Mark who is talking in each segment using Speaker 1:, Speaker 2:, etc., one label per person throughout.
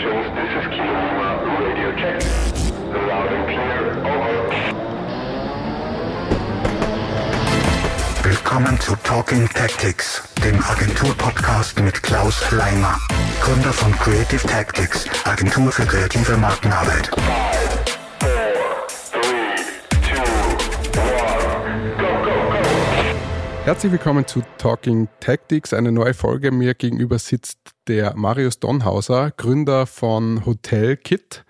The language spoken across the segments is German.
Speaker 1: stations, this is Kilo Lima, radio check. Loud and clear, over.
Speaker 2: Willkommen zu Talking Tactics, dem Agentur-Podcast mit Klaus Leimer, Gründer von Creative Tactics, Agentur für kreative Markenarbeit.
Speaker 1: Five,
Speaker 3: Herzlich willkommen zu Talking Tactics, eine neue Folge. Mir gegenüber sitzt der Marius Donhauser, Gründer von Hotel Kit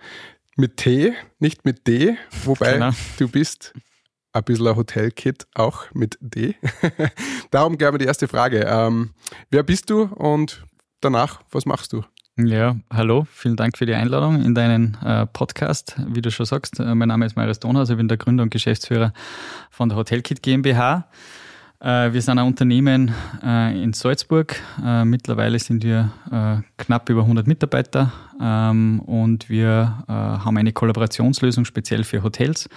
Speaker 3: mit T, nicht mit D, wobei
Speaker 4: Genau.
Speaker 3: du bist ein bisschen ein Hotel Kit auch mit D. Darum mal die erste Frage. Ähm, wer bist du und danach, was machst du?
Speaker 4: Ja, hallo, vielen Dank für die Einladung in deinen äh, Podcast. Wie du schon sagst, äh, mein Name ist Marius Donhaus, ich bin der Gründer und Geschäftsführer von der Hotelkit GmbH. Äh, wir sind ein Unternehmen äh, in Salzburg. Äh, mittlerweile sind wir knapp über 100 Mitarbeiter ähm, und wir haben eine Kollaborationslösung speziell für Hotels.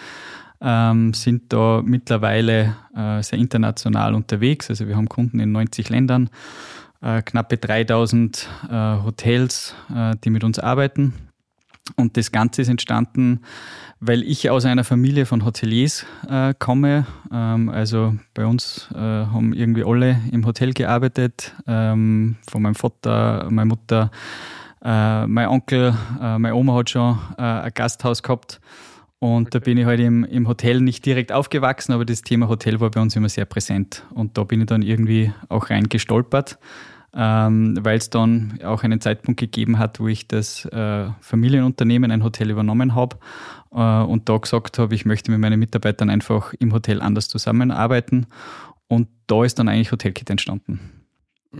Speaker 4: Ähm, sind da mittlerweile sehr international unterwegs. Also wir haben Kunden in 90 Ländern, knappe 3000 äh, Hotels, die mit uns arbeiten. Und das Ganze ist entstanden, weil ich aus einer Familie von Hoteliers äh, komme. Ähm, also bei uns äh, haben irgendwie alle im Hotel gearbeitet. Ähm, von meinem Vater, meine Mutter, äh, mein Onkel, äh, meine Oma hat schon äh, ein Gasthaus gehabt. Und da bin ich halt im, im Hotel nicht direkt aufgewachsen, aber das Thema Hotel war bei uns immer sehr präsent. Und da bin ich dann irgendwie auch rein gestolpert, ähm, weil es dann auch einen Zeitpunkt gegeben hat, wo ich das äh, Familienunternehmen, ein Hotel übernommen habe äh, und da gesagt habe, ich möchte mit meinen Mitarbeitern einfach im Hotel anders zusammenarbeiten. Und da ist dann eigentlich Hotelkit entstanden.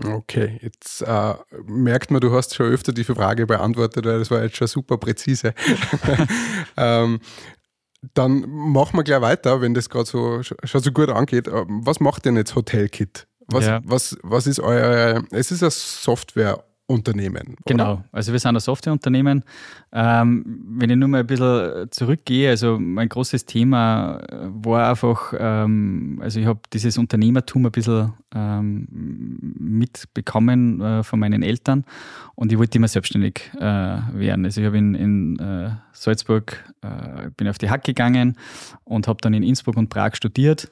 Speaker 3: Okay, jetzt äh, merkt man, du hast schon öfter die Frage beantwortet, weil das war jetzt schon super präzise. ähm, dann machen wir gleich weiter, wenn das gerade so, schon so gut angeht. Ähm, Was macht denn jetzt Hotelkit? Was,
Speaker 4: Ja.
Speaker 3: was, was ist euer, es ist ein Softwareunternehmen.
Speaker 4: Genau,
Speaker 3: Oder?
Speaker 4: also wir sind ein Softwareunternehmen. Ähm, wenn ich nur mal ein bisschen zurückgehe, also mein großes Thema äh, war einfach, ähm, also ich habe dieses Unternehmertum ein bisschen ähm, mitbekommen äh, von meinen Eltern und ich wollte immer selbstständig äh, werden. Also ich habe in, in äh, Salzburg, äh, bin auf die Hack gegangen und habe dann in Innsbruck und Prag studiert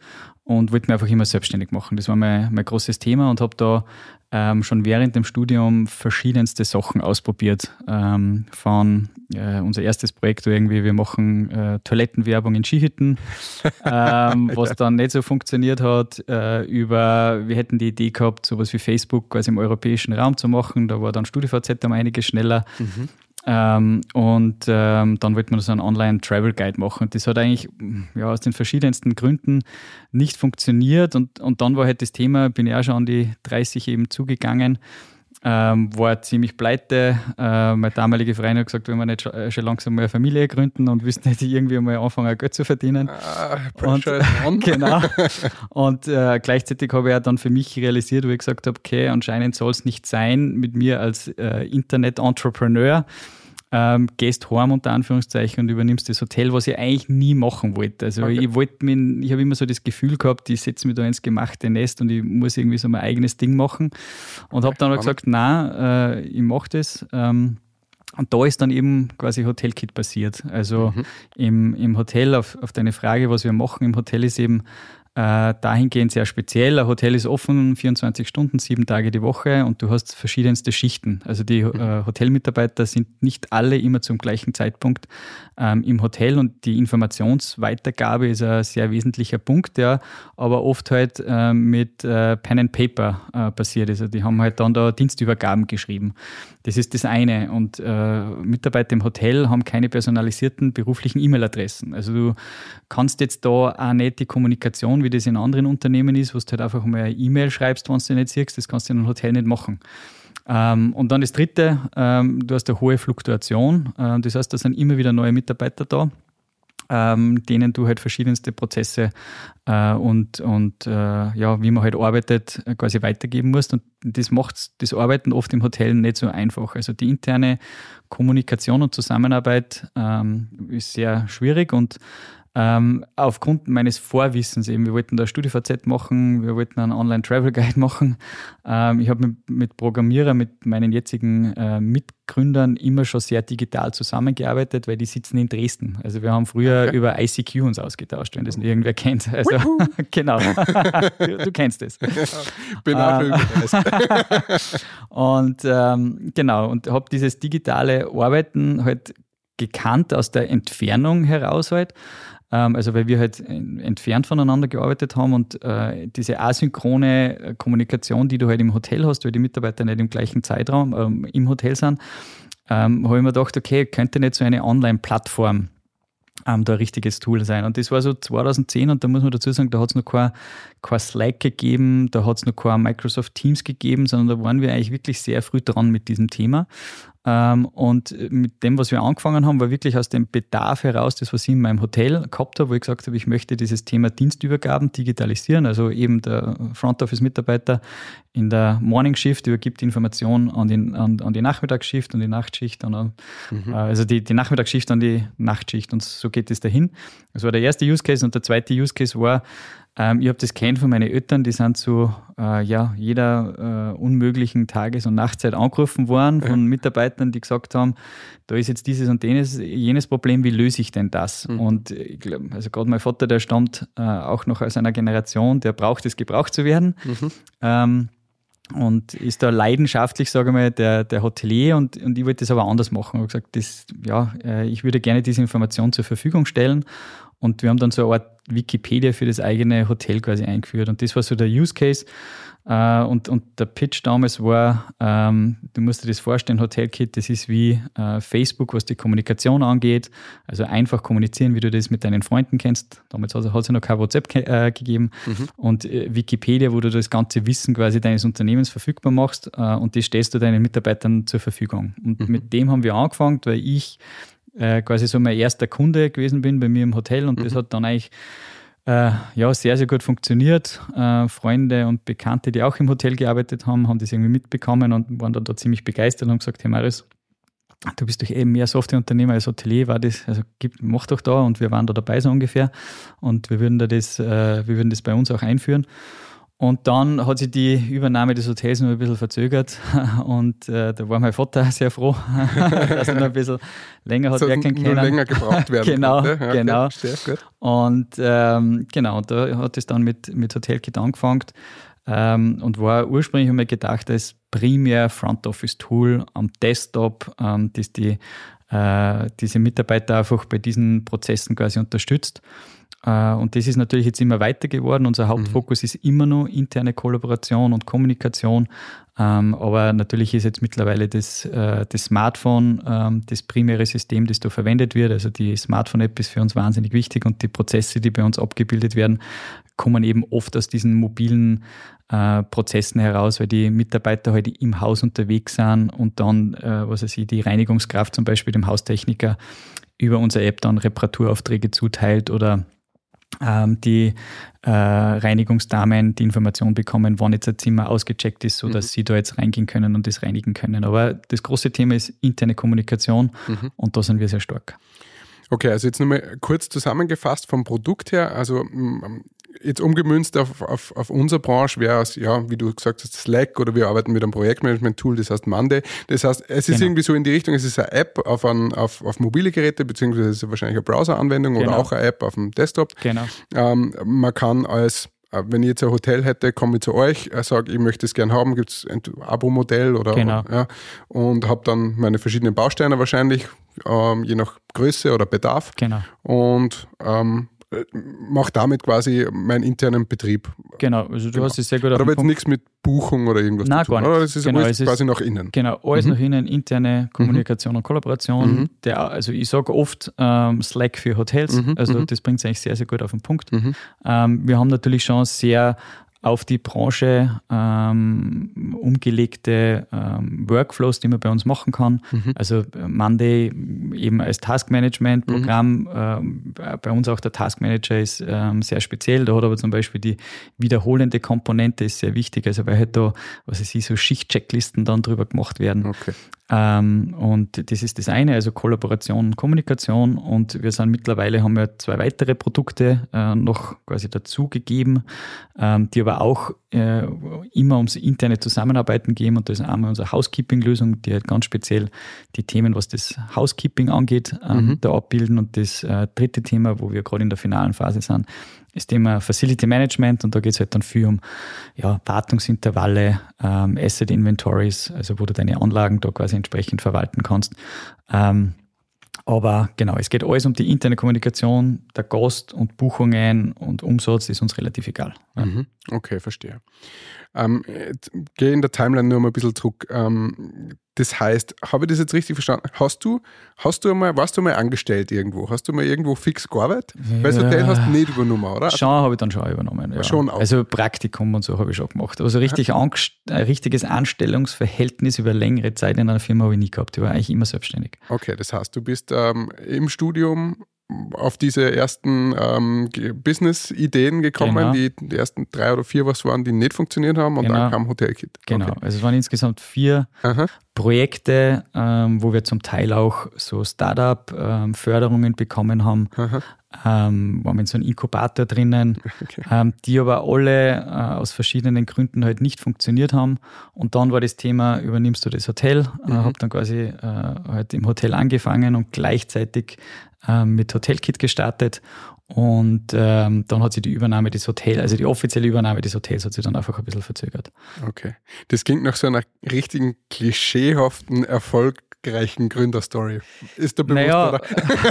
Speaker 4: und wollte mich einfach immer selbstständig machen. Das war mein, mein großes Thema und habe da ähm, schon während dem Studium verschiedenste Sachen ausprobiert. Ähm, von äh, unser erstes Projekt irgendwie, wir machen äh, Toilettenwerbung in Skihütten, ähm, was dann nicht so funktioniert hat, äh, über, wir hätten die Idee gehabt, sowas wie Facebook quasi im europäischen Raum zu machen. Da war dann StudiVZ um einiges schneller. Ähm, und ähm, dann wollte man so einen Online-Travel-Guide machen. Und das hat eigentlich ja, aus den verschiedensten Gründen nicht funktioniert. Und, und dann war halt das Thema, bin ich auch schon an die 30 eben zugegangen, ähm, war ziemlich pleite. Äh, meine damalige Freundin hat gesagt, wenn wir nicht schon, äh, schon langsam mal eine Familie gründen und wüssten nicht irgendwie mal anfangen, Geld zu verdienen.
Speaker 3: Ah, on.
Speaker 4: Genau. Und äh, gleichzeitig habe ich auch dann für mich realisiert, wo ich gesagt habe, okay, anscheinend soll es nicht sein mit mir als äh, Internet-Entrepreneur. Ähm, gehst heim unter Anführungszeichen und übernimmst das Hotel, was ich eigentlich nie machen wollte. Also
Speaker 3: Okay.
Speaker 4: ich wollte mir, ich habe immer so das Gefühl gehabt, ich setze mich da ins gemachte Nest und ich muss irgendwie so mein eigenes Ding machen. Und habe dann auch gesagt, na, äh, ich mache das. Ähm, und da ist dann eben quasi Hotelkit passiert. Also im, im Hotel, auf, auf deine Frage, was wir machen im Hotel, ist eben äh, dahingehend sehr speziell. Ein Hotel ist offen 24 Stunden, sieben Tage die Woche und du hast verschiedenste Schichten. Also die äh, Hotelmitarbeiter sind nicht alle immer zum gleichen Zeitpunkt ähm, im Hotel und die Informationsweitergabe ist ein sehr wesentlicher Punkt, der aber oft halt äh, mit äh, Pen and Paper äh, passiert ist. Also die haben halt dann da Dienstübergaben geschrieben. Das ist das eine. Und äh, Mitarbeiter im Hotel haben keine personalisierten beruflichen E-Mail-Adressen. Also du kannst jetzt da auch nicht die Kommunikation, wie das in anderen Unternehmen ist, wo du halt einfach mal eine E-Mail schreibst, wenn du die nicht siehst, das kannst du in einem Hotel nicht machen. Ähm, und dann das dritte, ähm, du hast eine hohe Fluktuation. Äh, das heißt, da sind immer wieder neue Mitarbeiter da ähm, denen du halt verschiedenste Prozesse äh, und, und äh, ja, wie man halt arbeitet, äh, quasi weitergeben musst. Und das macht das Arbeiten oft im Hotel nicht so einfach. Also die interne Kommunikation und Zusammenarbeit ähm, ist sehr schwierig und Ähm, aufgrund meines Vorwissens eben, wir wollten da StudiVZ machen, wir wollten einen Online-Travel-Guide machen. Ähm, ich habe mit, mit Programmierer, mit meinen jetzigen äh, Mitgründern immer schon sehr digital zusammengearbeitet, weil die sitzen in Dresden. Also wir haben früher okay. über ICQ uns ausgetauscht, wenn das irgendwer kennt. Also genau, du, kennst es.
Speaker 3: Bin auch ähm,
Speaker 4: Und ähm, genau, und habe dieses digitale Arbeiten halt gekannt aus der Entfernung heraus halt. Ähm, also weil wir halt entfernt voneinander gearbeitet haben und äh, diese asynchrone äh, Kommunikation, die du halt im Hotel hast, weil die Mitarbeiter nicht im gleichen Zeitraum ähm, im Hotel sind, ähm, habe ich mir gedacht, okay, könnte nicht so eine Online-Plattform ähm, da ein richtiges Tool sein. Und das war so 2010 und da muss man dazu sagen, da hat es noch kein, kein Slack gegeben, da hat es noch kein Microsoft Teams gegeben, sondern da waren wir eigentlich wirklich sehr früh dran mit diesem Thema. Ähm, und mit dem, was wir angefangen haben, war wirklich aus dem Bedarf heraus, das, was ich in meinem Hotel gehabt habe, wo ich gesagt habe, ich möchte dieses Thema Dienstübergaben digitalisieren. Also eben der Front Office Mitarbeiter in der Morning Shift übergibt Informationen an, den, an, an die Nachmittagsschicht und die Nachtschicht, und an, mhm. äh, also die, die Nachmittagsschicht an die Nachtschicht und so geht es dahin. Das war der erste Use Case und der zweite Use Case war, ähm, ich habe das kennt von meinen Eltern, die sind zu äh, ja, jeder äh, unmöglichen Tages- und Nachtzeit angerufen worden von Mitarbeitern, die gesagt haben, da ist jetzt dieses und jenes, jenes Problem, wie löse ich denn das? Mhm. Und ich glaub, also gerade mein Vater, der stammt äh, auch noch aus einer Generation, der braucht es, gebraucht zu werden. Mhm. Ähm, und ist da leidenschaftlich, sage ich mal, der, der Hotelier und, und ich wollte das aber anders machen. Ich habe gesagt, das, ja, äh, ich würde gerne diese Information zur Verfügung stellen und wir haben dann so eine Art Wikipedia für das eigene Hotel quasi eingeführt. Und das war so der Use Case. Äh, und, und der Pitch damals war, ähm, du musst dir das vorstellen, Hotelkit, das ist wie äh, Facebook, was die Kommunikation angeht. Also einfach kommunizieren, wie du das mit deinen Freunden kennst. Damals hat es ja noch kein WhatsApp äh, gegeben. Mhm. Und äh, Wikipedia, wo du das ganze Wissen quasi deines Unternehmens verfügbar machst äh, und das stellst du deinen Mitarbeitern zur Verfügung. Und mhm. mit dem haben wir angefangen, weil ich äh, quasi so mein erster Kunde gewesen bin bei mir im Hotel und mhm. das hat dann eigentlich äh, ja, sehr, sehr gut funktioniert. Äh, Freunde und Bekannte, die auch im Hotel gearbeitet haben, haben das irgendwie mitbekommen und waren dann da ziemlich begeistert und haben gesagt, hey Marius, du bist doch eben mehr Softwareunternehmer als Hotelier, war das, also gib, mach doch da und wir waren da dabei so ungefähr und wir würden da das, äh, wir würden das bei uns auch einführen. Und dann hat sich die Übernahme des Hotels noch ein bisschen verzögert und äh, da war mein Vater sehr froh, dass er noch ein bisschen länger hat so werkeln können.
Speaker 3: Länger gebraucht werden
Speaker 4: Genau, okay, genau. Und ähm, genau, da hat es dann mit, mit Hotelkit angefangen ähm, und war ursprünglich einmal gedacht als primär Front Office Tool am Desktop, ähm, das die, äh, diese Mitarbeiter einfach bei diesen Prozessen quasi unterstützt. Äh, und das ist natürlich jetzt immer weiter geworden. Unser Hauptfokus mhm. ist immer noch interne Kollaboration und Kommunikation. Ähm, aber natürlich ist jetzt mittlerweile das, äh, das Smartphone ähm, das primäre System, das da verwendet wird. Also die Smartphone-App ist für uns wahnsinnig wichtig und die Prozesse, die bei uns abgebildet werden, kommen eben oft aus diesen mobilen äh, Prozessen heraus, weil die Mitarbeiter halt im Haus unterwegs sind und dann, was weiß ich, die Reinigungskraft zum Beispiel dem Haustechniker über unsere App dann Reparaturaufträge zuteilt oder die äh, Reinigungsdamen die Information bekommen, wann jetzt ein Zimmer ausgecheckt ist, sodass mhm. sie da jetzt reingehen können und das reinigen können. Aber das große Thema ist interne Kommunikation mhm. und da sind wir sehr stark.
Speaker 3: Okay, also jetzt nochmal kurz zusammengefasst vom Produkt her. Also jetzt umgemünzt auf, auf, auf unsere Branche wäre es, ja, wie du gesagt hast, Slack oder wir arbeiten mit einem Projektmanagement-Tool, das heißt Monday. Das heißt, es ist genau. irgendwie so in die Richtung, es ist eine App auf, ein, auf, auf mobile Geräte, beziehungsweise es ist wahrscheinlich eine Browser-Anwendung genau. oder auch eine App auf dem Desktop.
Speaker 4: Genau.
Speaker 3: Ähm, man kann als äh, wenn ich jetzt ein Hotel hätte, komme ich zu euch, äh, sage, ich möchte es gern haben, gibt es ein Abo-Modell oder
Speaker 4: genau.
Speaker 3: ja, und habe dann meine verschiedenen Bausteine wahrscheinlich, ähm, je nach Größe oder Bedarf.
Speaker 4: Genau.
Speaker 3: Und ähm, mache damit quasi meinen internen Betrieb.
Speaker 4: Genau, also du genau. hast es sehr gut
Speaker 3: Aber jetzt nichts mit Buchung oder irgendwas
Speaker 4: Nein, gar nicht.
Speaker 3: Es ist genau, alles es quasi nach innen.
Speaker 4: Genau, alles mhm. nach innen, interne Kommunikation mhm. und Kollaboration. Mhm. Der, also ich sage oft ähm, Slack für Hotels, mhm. also mhm. das bringt es eigentlich sehr, sehr gut auf den Punkt. Mhm. Ähm, wir haben natürlich schon sehr auf die Branche ähm, umgelegte ähm, Workflows, die man bei uns machen kann. Mhm. Also äh, Monday eben als Taskmanagement-Programm. Mhm. Ähm, bei uns auch der Taskmanager ist ähm, sehr speziell. Da hat aber zum Beispiel die wiederholende Komponente ist sehr wichtig. Also weil halt da, was ich sehe, so Schichtchecklisten dann drüber gemacht werden.
Speaker 3: Okay.
Speaker 4: Ähm, und das ist das eine, also Kollaboration und Kommunikation. Und wir sind mittlerweile, haben wir zwei weitere Produkte äh, noch quasi dazugegeben, ähm, die aber auch äh, immer ums interne Zusammenarbeiten gehen. Und das ist einmal unsere Housekeeping-Lösung, die halt ganz speziell die Themen, was das Housekeeping angeht, ähm, mhm. da abbilden. Und das äh, dritte Thema, wo wir gerade in der finalen Phase sind, ist Thema Facility Management und da geht es halt dann viel um ja, Wartungsintervalle, ähm, Asset Inventories, also wo du deine Anlagen da quasi entsprechend verwalten kannst. Ähm, aber genau, es geht alles um die interne Kommunikation, der Gast und Buchungen und Umsatz ist uns relativ egal.
Speaker 3: Ja. Mhm. Okay, verstehe. Ähm, gehe in der Timeline nur mal ein bisschen zurück. Ähm, das heißt, habe ich das jetzt richtig verstanden? Hast du, hast du mal, warst du mal angestellt irgendwo? Hast du mal irgendwo fix gearbeitet? Ja. Weil das Hotel hast du nicht übernommen, oder?
Speaker 4: Schon habe ich dann schon übernommen. Ja. Schon auch. Also Praktikum und so habe ich schon gemacht. Also richtig ein richtiges Anstellungsverhältnis über längere Zeit in einer Firma habe ich nie gehabt. Ich war eigentlich immer selbstständig.
Speaker 3: Okay, das heißt, du bist ähm, im Studium auf diese ersten ähm, Business-Ideen gekommen, genau. die, die ersten drei oder vier was waren, die nicht funktioniert haben und genau. dann kam Hotelkit.
Speaker 4: Genau, okay. also es waren insgesamt vier Aha. Projekte, ähm, wo wir zum Teil auch so Startup-Förderungen ähm, bekommen haben. Ähm, waren in so einem Inkubator drinnen, okay. ähm, die aber alle äh, aus verschiedenen Gründen halt nicht funktioniert haben. Und dann war das Thema, übernimmst du das Hotel? Mhm. Äh, habe dann quasi äh, halt im Hotel angefangen und gleichzeitig ähm, mit Hotelkit gestartet und ähm, dann hat sich die Übernahme des Hotels, also die offizielle Übernahme des Hotels hat sich dann einfach ein bisschen verzögert.
Speaker 3: Okay. Das klingt nach so einer richtigen klischeehaften, erfolgreichen Gründerstory. Ist da bewusst, naja, oder?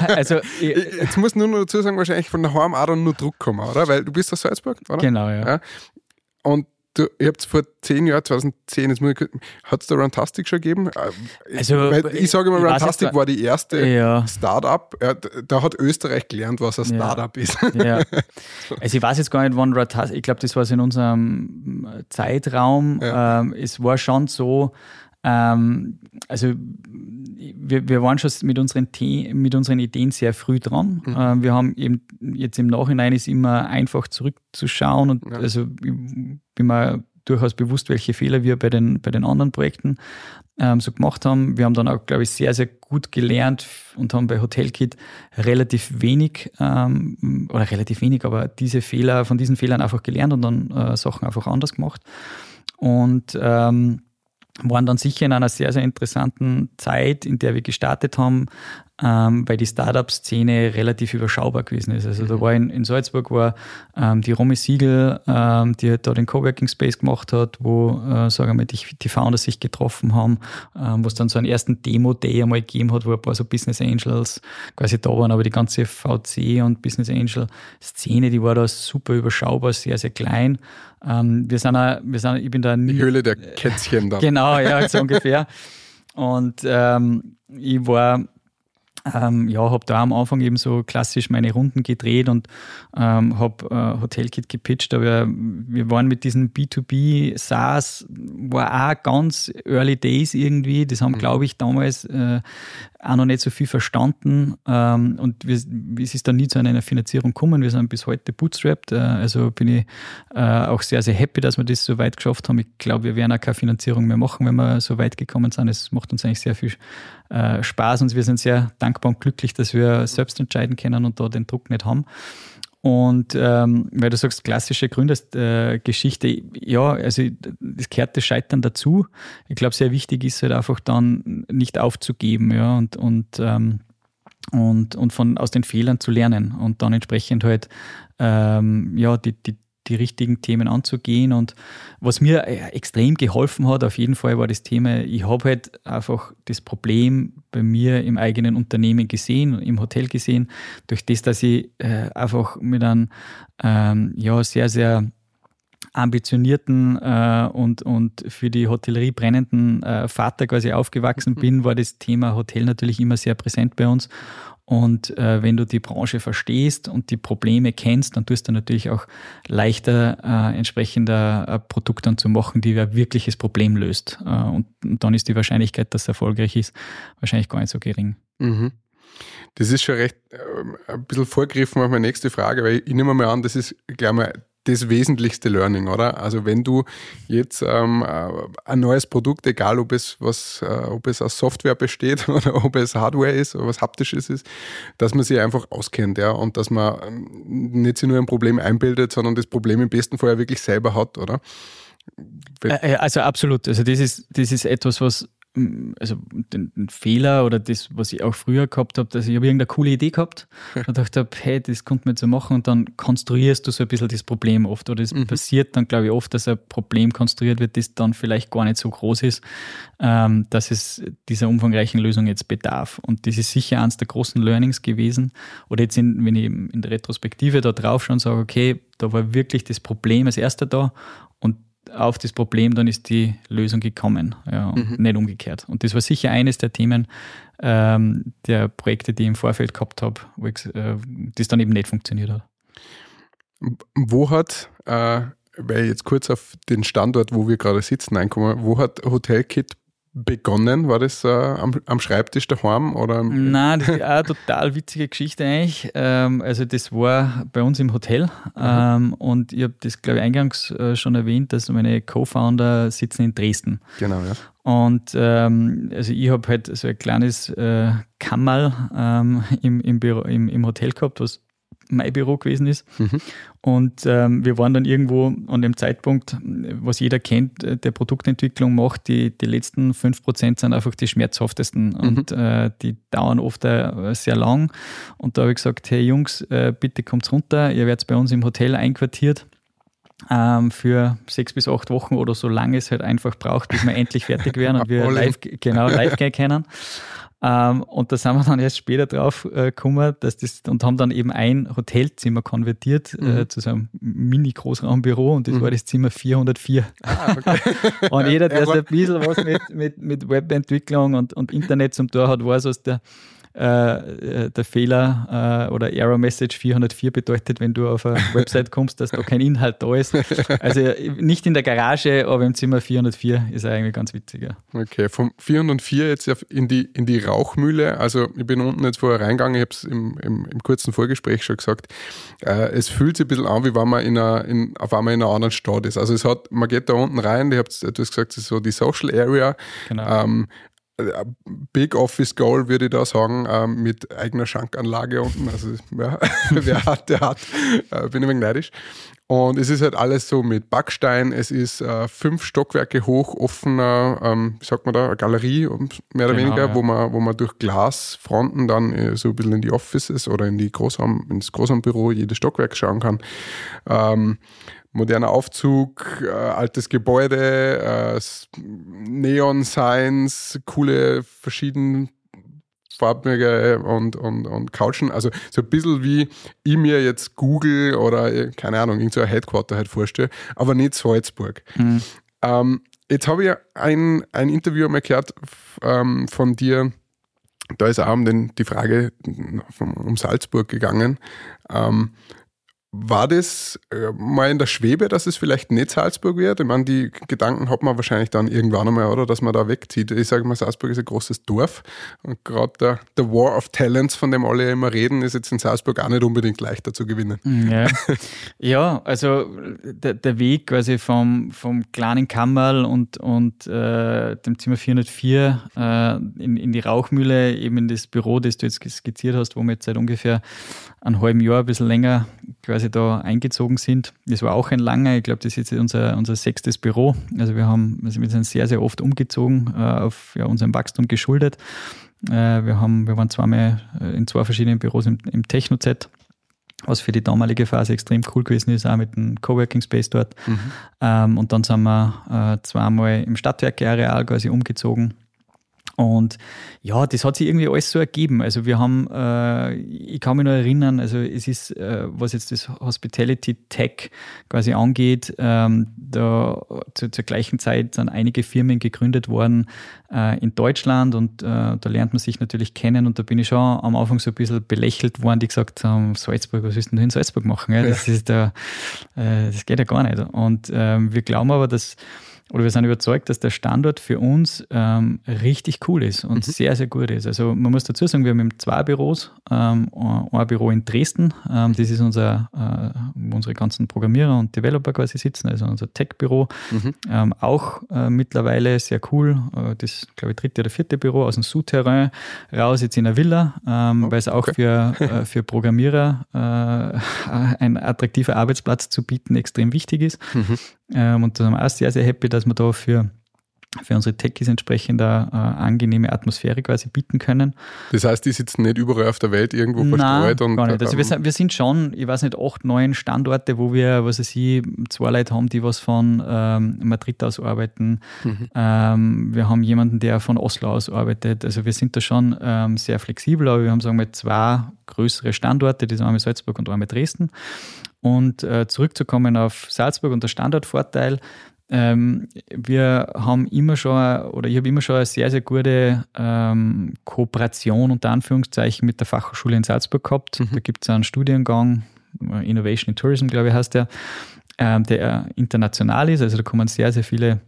Speaker 3: also jetzt muss nur noch dazu sagen, wahrscheinlich von daheim auch dann nur Druck kommen, oder? Weil du bist aus Salzburg, oder?
Speaker 4: Genau, ja. ja.
Speaker 3: Und Du, ihr habt vor zehn Jahren, 2010, hat es da Runtastic schon gegeben? Äh, also, Weil ich sage immer, Runtastic war die erste ja. Start-up. Ja, da hat Österreich gelernt, was ein Start-up ja. ist. Ja.
Speaker 4: Also ich weiß jetzt gar nicht, wann Runtastic, ich glaube, das war so in unserem Zeitraum. Ähm, es war schon so, ähm, also wir, wir waren schon mit unseren, mit unseren Ideen sehr früh dran. Mhm. Äh, wir haben eben jetzt im Nachhinein ist immer einfach zurückzuschauen und ja. also ich bin mir durchaus bewusst, welche Fehler wir bei den, bei den anderen Projekten ähm, so gemacht haben. Wir haben dann auch, glaube ich, sehr, sehr gut gelernt und haben bei Hotelkit relativ wenig ähm, oder relativ wenig, aber diese Fehler, von diesen Fehlern einfach gelernt und dann äh, Sachen einfach anders gemacht. Und ähm, waren dann sicher in einer sehr, sehr interessanten Zeit, in der wir gestartet haben, ähm, weil die Startup-Szene relativ überschaubar gewesen ist. Also da mhm. war in, in Salzburg war ähm, die Romy Siegel, ähm, die halt da den Coworking Space gemacht hat, wo, äh, sagen wir mal, die, die Founders sich getroffen haben, ähm, wo es dann so einen ersten Demo-Day einmal gegeben hat, wo ein paar so Business Angels quasi da waren, aber die ganze VC und Business Angel-Szene, die war da super überschaubar, sehr, sehr klein. Ähm, wir sind, auch, wir sind, ich bin da
Speaker 3: nie, Die Höhle der Kätzchen da.
Speaker 4: genau, ja, so ungefähr. Und ähm, ich war ähm, ja, habe da am Anfang eben so klassisch meine Runden gedreht und ähm, habe äh, Hotelkit gepitcht, aber wir waren mit diesem B2B SaaS, war auch ganz early days irgendwie. Das haben, mhm. glaube ich, damals äh, auch noch nicht so viel verstanden ähm, und wir, es ist dann nie zu einer Finanzierung gekommen. Wir sind bis heute bootstrapped, äh, also bin ich äh, auch sehr, sehr happy, dass wir das so weit geschafft haben. Ich glaube, wir werden auch keine Finanzierung mehr machen, wenn wir so weit gekommen sind. Es macht uns eigentlich sehr viel äh, Spaß und wir sind sehr dankbar und glücklich, dass wir selbst entscheiden können und da den Druck nicht haben. Und ähm, weil du sagst, klassische Gründergeschichte, äh, ja, also das gehört das Scheitern dazu. Ich glaube, sehr wichtig ist halt einfach dann nicht aufzugeben, ja, und, und, ähm, und, und von aus den Fehlern zu lernen und dann entsprechend halt ähm, ja, die, die, die richtigen Themen anzugehen. Und was mir äh, extrem geholfen hat, auf jeden Fall, war das Thema, ich habe halt einfach das Problem bei mir im eigenen Unternehmen gesehen, im Hotel gesehen, durch das, dass ich äh, einfach mit einem ähm, ja, sehr, sehr ambitionierten äh, und, und für die Hotellerie brennenden äh, Vater quasi aufgewachsen mhm. bin, war das Thema Hotel natürlich immer sehr präsent bei uns. Und äh, wenn du die Branche verstehst und die Probleme kennst, dann tust du natürlich auch leichter äh, entsprechender äh, Produkt dann zu machen, die ein wirkliches Problem löst. Äh, und, und, dann ist die Wahrscheinlichkeit, dass es erfolgreich ist, wahrscheinlich gar nicht so gering.
Speaker 3: Mhm. Das ist schon recht äh, ein bisschen vorgegriffen auf meine nächste Frage, weil ich nehme mal an, das ist gleich mal das wesentlichste Learning, oder? Also wenn du jetzt ähm, äh, ein neues Produkt, egal ob es was, äh, ob es aus Software besteht oder ob es Hardware ist oder was haptisches ist, dass man sich einfach auskennt, ja, und dass man ähm, nicht sich nur ein Problem einbildet, sondern das Problem im besten Fall ja wirklich selber hat, oder?
Speaker 4: Äh, also absolut. Also das ist, das ist etwas, was also den, den, Fehler oder das, was ich auch früher gehabt habe, dass ich habe irgendeine coole Idee gehabt und dachte, hey, das könnte man jetzt so machen und dann konstruierst du so ein bisschen das Problem oft oder es mhm. passiert dann, glaube ich, oft, dass ein Problem konstruiert wird, das dann vielleicht gar nicht so groß ist, ähm, dass es dieser umfangreichen Lösung jetzt bedarf. Und das ist sicher eines der großen Learnings gewesen. Oder jetzt, in, wenn ich in der Retrospektive da drauf schon sage, okay, da war wirklich das Problem als erster da und auf das Problem, dann ist die Lösung gekommen ja, mhm. nicht umgekehrt. Und das war sicher eines der Themen ähm, der Projekte, die ich im Vorfeld gehabt habe, wo ich, äh, das dann eben nicht funktioniert hat.
Speaker 3: Wo hat, äh, weil ich jetzt kurz auf den Standort, wo wir gerade sitzen, einkommen, wo hat HotelKit begonnen? War das äh, am, am, Schreibtisch daheim? Oder?
Speaker 4: Nein, das ist auch eine total witzige Geschichte eigentlich. Ähm, also das war bei uns im Hotel mhm. ähm, und ich habe das, glaube ich, eingangs äh, schon erwähnt, dass meine Co-Founder sitzen in Dresden.
Speaker 3: Genau, ja.
Speaker 4: Und ähm, also ich habe halt so ein kleines äh, Kammerl ähm, im, im, Büro, im, im Hotel gehabt, was mein Büro gewesen ist. Mhm. Und ähm, wir waren dann irgendwo an dem Zeitpunkt, was jeder kennt, äh, der Produktentwicklung macht, die, die letzten 5% sind einfach die schmerzhaftesten mhm. und äh, die dauern oft äh, sehr lang. Und da habe ich gesagt, hey Jungs, äh, bitte kommt runter, ihr werdet bei uns im Hotel einquartiert ähm, für sechs bis acht Wochen oder so lange es halt einfach braucht, bis wir endlich fertig werden und wir live, genau, live gehen können. Ähm, und da sind wir dann erst später drauf äh, gekommen, dass das, und haben dann eben ein Hotelzimmer konvertiert äh, mhm. äh, zu so einem Mini-Großraumbüro und das mhm. war das Zimmer 404. Ah, okay. und jeder, der so ein bisschen was mit, mit, mit Webentwicklung und, und Internet zum Tor hat, weiß, was der äh, der Fehler äh, oder Error Message 404 bedeutet, wenn du auf eine Website kommst, dass da kein Inhalt da ist. Also nicht in der Garage, aber im Zimmer 404 ist eigentlich ganz witzig. Ja.
Speaker 3: Okay, vom 404 jetzt in die, in die Rauchmühle. Also ich bin unten jetzt vorher reingegangen, ich habe es im, im, im, kurzen Vorgespräch schon gesagt. Äh, es fühlt sich ein bisschen an, wie wenn man in einer, in, auf einmal in einer anderen Stadt ist. Also es hat, man geht da unten rein, ich habe du hast gesagt, es ist so die Social Area. Genau. Ähm, Big Office Goal, würde ich da sagen, ähm, mit eigener Schankanlage unten. Also, ja, wer hat, der hat. Äh, bin ich ein neidisch. Und es ist halt alles so mit Backstein. Es ist äh, fünf Stockwerke hoch, offener, ähm, wie sagt man da, eine Galerie, mehr oder genau, weniger, ja. wo, man, wo man durch Glasfronten dann äh, so ein bisschen in die Offices oder in die Großraum, ins Großraumbüro jedes Stockwerk schauen kann. Moderner Aufzug, äh, altes Gebäude, äh, Neon-Signs, coole verschiedene farbige und, und, und Couchen. Also so ein bisschen wie ich mir jetzt Google oder, äh, keine Ahnung, irgendein so Headquarter halt vorstelle, aber nicht Salzburg. Mhm. Ähm, jetzt habe ich ein, ein Interview mal gehört ähm, von dir, da ist auch um den, die Frage um Salzburg gegangen. Ähm, war das äh, mal in der Schwebe, dass es vielleicht nicht Salzburg wird? Ich meine, die Gedanken hat man wahrscheinlich dann irgendwann einmal, oder, dass man da wegzieht. Ich sage mal, Salzburg ist ein großes Dorf und gerade der, der, War of Talents, von dem alle immer reden, ist jetzt in Salzburg auch nicht unbedingt leichter zu gewinnen.
Speaker 4: Ja, ja also der, der, Weg quasi vom, vom kleinen Kammerl und, und äh, dem Zimmer 404 äh, in, in die Rauchmühle, eben in das Büro, das du jetzt skizziert hast, wo wir jetzt seit ungefähr einem halben Jahr, ein bisschen länger quasi da eingezogen sind. Das war auch ein langer, ich glaube, das ist jetzt unser, unser sechstes Büro. Also wir haben, also wir sind sehr, sehr oft umgezogen, äh, auf ja, unserem Wachstum geschuldet. Äh, wir, haben, wir waren zweimal äh, in zwei verschiedenen Büros im, im Techno-Z was für die damalige Phase extrem cool gewesen ist, auch mit dem Coworking Space dort. Mhm. Ähm, und dann sind wir äh, zweimal im Stadtwerke-Areal quasi umgezogen und ja, das hat sich irgendwie alles so ergeben. Also wir haben, äh, ich kann mich noch erinnern, also es ist, äh, was jetzt das Hospitality Tech quasi angeht, ähm, da zu, zur gleichen Zeit sind einige Firmen gegründet worden äh, in Deutschland und äh, da lernt man sich natürlich kennen und da bin ich schon am Anfang so ein bisschen belächelt worden, die gesagt haben, Salzburg, was willst du denn in Salzburg machen? Ja, das, ja. Ist da, äh, das geht ja gar nicht. Und ähm, wir glauben aber, dass oder wir sind überzeugt, dass der Standort für uns ähm, richtig cool ist und mhm. sehr, sehr gut ist. Also man muss dazu sagen, wir haben zwei Büros, ähm, ein Büro in Dresden, ähm, das ist unser, äh, wo unsere ganzen Programmierer und Developer quasi sitzen, also unser Tech-Büro. Mhm. Ähm, auch äh, mittlerweile sehr cool, äh, das glaube ich dritte oder vierte Büro aus dem Souterrain raus, jetzt in der Villa, ähm, oh, weil es auch okay. für, äh, für Programmierer äh, ein attraktiver Arbeitsplatz zu bieten extrem wichtig ist. Mhm. Ähm, und da sind wir auch sehr, sehr happy, dass wir da für für unsere Techies entsprechend eine äh, angenehme Atmosphäre quasi bieten können.
Speaker 3: Das heißt, die sitzen nicht überall auf der Welt irgendwo
Speaker 4: Nein, verstreut? Und, gar nicht. Also wir sind, wir sind schon, ich weiß nicht, acht, neun Standorte, wo wir, was weiß ich, zwei Leute haben, die was von ähm, Madrid aus arbeiten. Mhm. Ähm, wir haben jemanden, der von Oslo aus arbeitet. Also wir sind da schon ähm, sehr flexibel, aber wir haben, sagen wir, zwei größere Standorte, die sind einmal Salzburg und einmal Dresden. Und äh, zurückzukommen auf Salzburg und der Standortvorteil, ähm, wir haben immer schon, oder ich habe immer schon eine sehr, sehr gute ähm, Kooperation unter Anführungszeichen mit der Fachhochschule in Salzburg gehabt. Mhm. Da gibt es einen Studiengang, Innovation in Tourism, glaube ich, heißt der, ähm, der international ist. Also da kommen sehr, sehr viele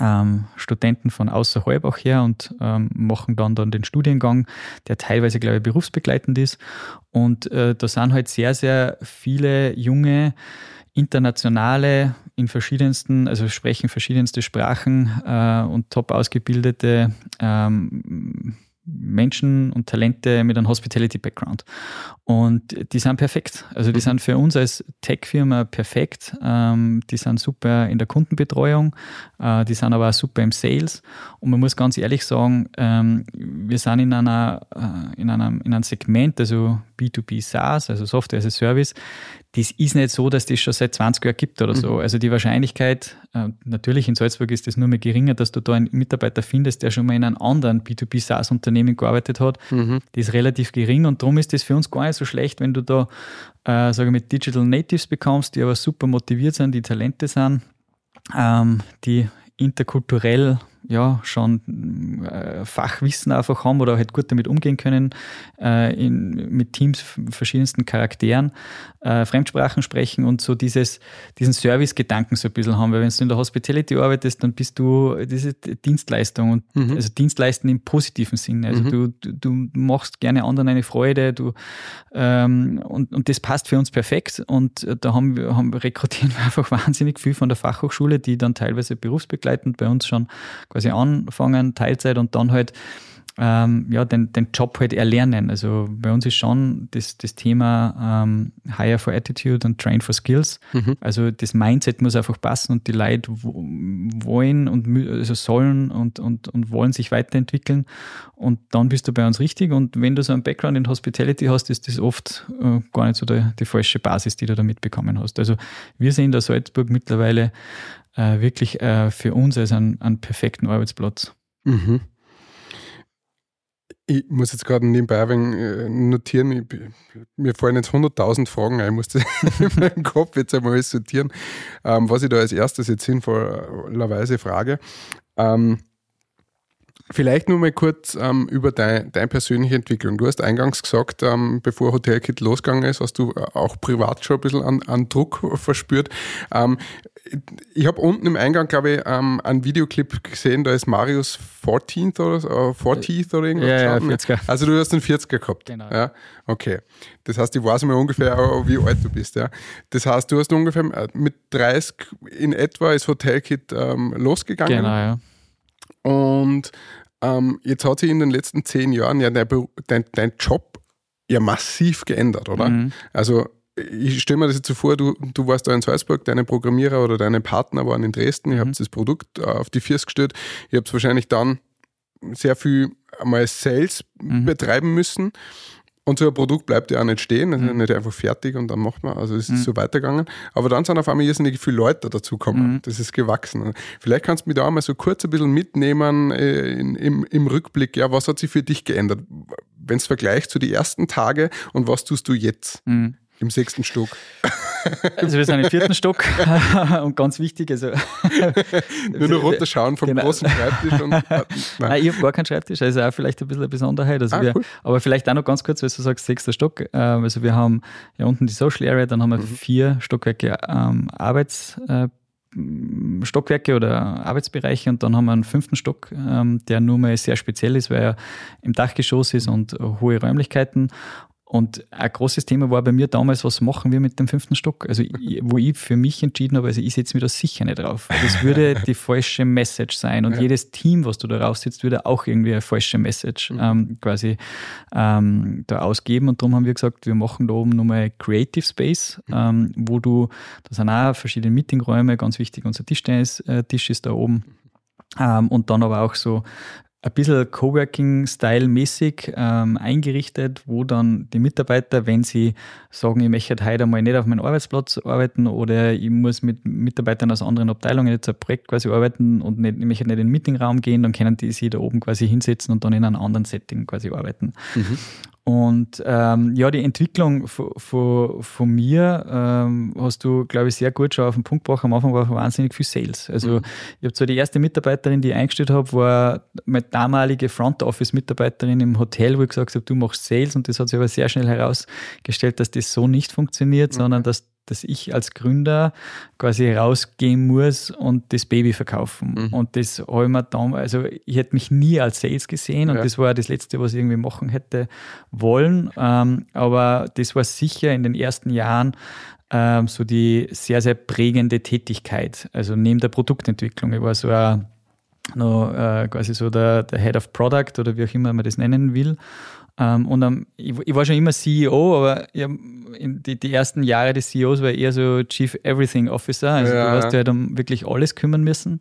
Speaker 4: ähm, Studenten von außerhalb auch her und ähm, machen dann, dann den Studiengang, der teilweise, glaube ich, berufsbegleitend ist. Und äh, da sind halt sehr, sehr viele junge internationale in verschiedensten, also sprechen verschiedenste Sprachen äh, und top ausgebildete ähm, Menschen und Talente mit einem Hospitality-Background. Und die sind perfekt. Also die mhm. sind für uns als Tech-Firma perfekt. Ähm, die sind super in der Kundenbetreuung, äh, die sind aber auch super im Sales. Und man muss ganz ehrlich sagen, ähm, wir sind in, einer, äh, in, einem, in einem Segment, also B2B SaaS, also Software as a Service, das ist nicht so, dass das schon seit 20 Jahren gibt oder so. Mhm. Also die Wahrscheinlichkeit, äh, natürlich in Salzburg ist das nur mehr geringer, dass du da einen Mitarbeiter findest, der schon mal in einem anderen B2B SaaS-Unternehmen gearbeitet hat. Mhm. Die ist relativ gering und darum ist das für uns gar nicht so schlecht, wenn du da, äh, sage ich mit Digital Natives bekommst, die aber super motiviert sind, die Talente sind, ähm, die interkulturell ja, schon äh, Fachwissen einfach haben oder halt gut damit umgehen können, äh, in, mit Teams verschiedensten Charakteren, äh, Fremdsprachen sprechen und so dieses, diesen Service-Gedanken so ein bisschen haben. Weil wenn du in der Hospitality arbeitest, dann bist du diese Dienstleistung und mhm. also Dienstleisten im positiven Sinne. Also mhm. du, du, du, machst gerne anderen eine Freude, du ähm, und, und das passt für uns perfekt. Und da haben wir, haben, rekrutieren wir einfach wahnsinnig viel von der Fachhochschule, die dann teilweise berufsbegleitend bei uns schon quasi anfangen, Teilzeit und dann halt ähm, ja, den, den Job halt erlernen. Also bei uns ist schon das, das Thema ähm, Hire for Attitude und Train for Skills. Mhm. Also das Mindset muss einfach passen und die Leute wollen und also sollen und, und, und wollen sich weiterentwickeln. Und dann bist du bei uns richtig. Und wenn du so einen Background in Hospitality hast, ist das oft äh, gar nicht so der, die falsche Basis, die du da mitbekommen hast. Also wir sehen da Salzburg mittlerweile äh, wirklich äh, für uns als einen, einen perfekten Arbeitsplatz. Mhm.
Speaker 3: Ich muss jetzt gerade nebenbei ein wenig äh, notieren. Mir fallen jetzt 100.000 Fragen ein. Ich muss das in meinem Kopf jetzt einmal sortieren. Ähm, was ich da als erstes jetzt sinnvollerweise frage. Ähm, Vielleicht nur mal kurz ähm, über dein, deine persönliche Entwicklung. Du hast eingangs gesagt, ähm, bevor Hotelkit losgegangen ist, hast du äh, auch privat schon ein bisschen an, an Druck verspürt. Ähm, ich habe unten im Eingang, glaube ich, ähm, einen Videoclip gesehen, da ist Marius 14th oder so, äh, 40th oder irgendwas.
Speaker 4: Ja, ja, 40er.
Speaker 3: Also du hast einen 40er gehabt. Genau. Ja? Okay. Das heißt, ich weiß mal ungefähr, äh, wie alt du bist. Ja? Das heißt, du hast ungefähr äh, mit 30 in etwa ist Hotelkit ähm, losgegangen.
Speaker 4: Genau, ja.
Speaker 3: Und ähm, jetzt hat sich in den letzten zehn Jahren ja dein, dein, dein Job ja massiv geändert, oder? Mhm. Also ich stelle mir das jetzt so vor, du, du warst da in Salzburg, deine Programmierer oder deine Partner waren in Dresden, ihr mhm. habt das Produkt äh, auf die Füße gestellt, ihr habt wahrscheinlich dann sehr viel einmal Sales mhm. betreiben müssen. Und so ein Produkt bleibt ja auch nicht stehen, es ist mhm. nicht einfach fertig und dann macht man, also es ist mhm. so weitergegangen. Aber dann sind auf einmal irrsinnig viele Leute dazugekommen. Mhm. Das ist gewachsen. Vielleicht kannst du mich da einmal so kurz ein bisschen mitnehmen äh, in, im, im Rückblick. Ja, was hat sich für dich geändert? Wenn es vergleicht zu den ersten Tage und was tust du jetzt? Mhm. Im sechsten Stock.
Speaker 4: Also wir sind im vierten Stock und ganz wichtig, also
Speaker 3: nur noch runterschauen vom genau. großen Schreibtisch. Und, nein.
Speaker 4: nein ich habe gar keinen Schreibtisch, also auch vielleicht ein bisschen eine Besonderheit. Also ah, wir, cool. Aber vielleicht auch noch ganz kurz, weil du sagst, sechster Stock. Ähm, also wir haben ja unten die Social Area, dann haben wir mhm. vier Stockwerke ähm, Arbeits- äh, Stockwerke oder Arbeitsbereiche und dann haben wir einen fünften Stock, ähm, der nur mal sehr speziell ist, weil er im Dachgeschoss ist und hohe Räumlichkeiten. Und ein großes Thema war bei mir damals, was machen wir mit dem fünften Stock? Also, wo ich für mich entschieden habe, also ich setze mir da sicher nicht drauf. Das würde die falsche Message sein. Und ja. jedes Team, was du da raufsetzt, würde auch irgendwie eine falsche Message mhm. ähm, quasi ähm, da ausgeben. Und darum haben wir gesagt, wir machen da oben nochmal Creative Space, mhm. ähm, wo du, da sind auch verschiedene Meetingräume, ganz wichtig, unser Tischtennis-Tisch ist da oben. Ähm, und dann aber auch so ein bisschen Coworking-Style-mäßig ähm, eingerichtet, wo dann die Mitarbeiter, wenn sie sagen, ich möchte heute mal nicht auf meinem Arbeitsplatz arbeiten oder ich muss mit Mitarbeitern aus anderen Abteilungen jetzt ein Projekt quasi arbeiten und nicht, ich möchte nicht in den Meetingraum gehen, dann können die sich da oben quasi hinsetzen und dann in einem anderen Setting quasi arbeiten. Mhm. Und ähm, ja, die Entwicklung von mir ähm, hast du, glaube ich, sehr gut schon auf den Punkt gebracht. Am Anfang war wahnsinnig viel Sales. Also mhm. ich habe zwar die erste Mitarbeiterin, die ich eingestellt habe, war meine damalige Front Office Mitarbeiterin im Hotel, wo ich gesagt habe, du machst Sales und das hat sich aber sehr schnell herausgestellt, dass das so nicht funktioniert, mhm. sondern dass dass ich als Gründer quasi rausgehen muss und das Baby verkaufen. Mhm. Und das habe ich mir dann, also ich hätte mich nie als Sales gesehen und ja. das war das Letzte, was ich irgendwie machen hätte wollen. Ähm, aber das war sicher in den ersten Jahren ähm, so die sehr, sehr prägende Tätigkeit. Also neben der Produktentwicklung. Ich war so ein, noch, äh, quasi so der, der Head of Product oder wie auch immer man das nennen will. Ähm, und um, ich, ich, war schon immer CEO, aber die, die, ersten Jahre des CEOs war eher so Chief Everything Officer. Also ja. du hast ja halt um wirklich alles kümmern müssen.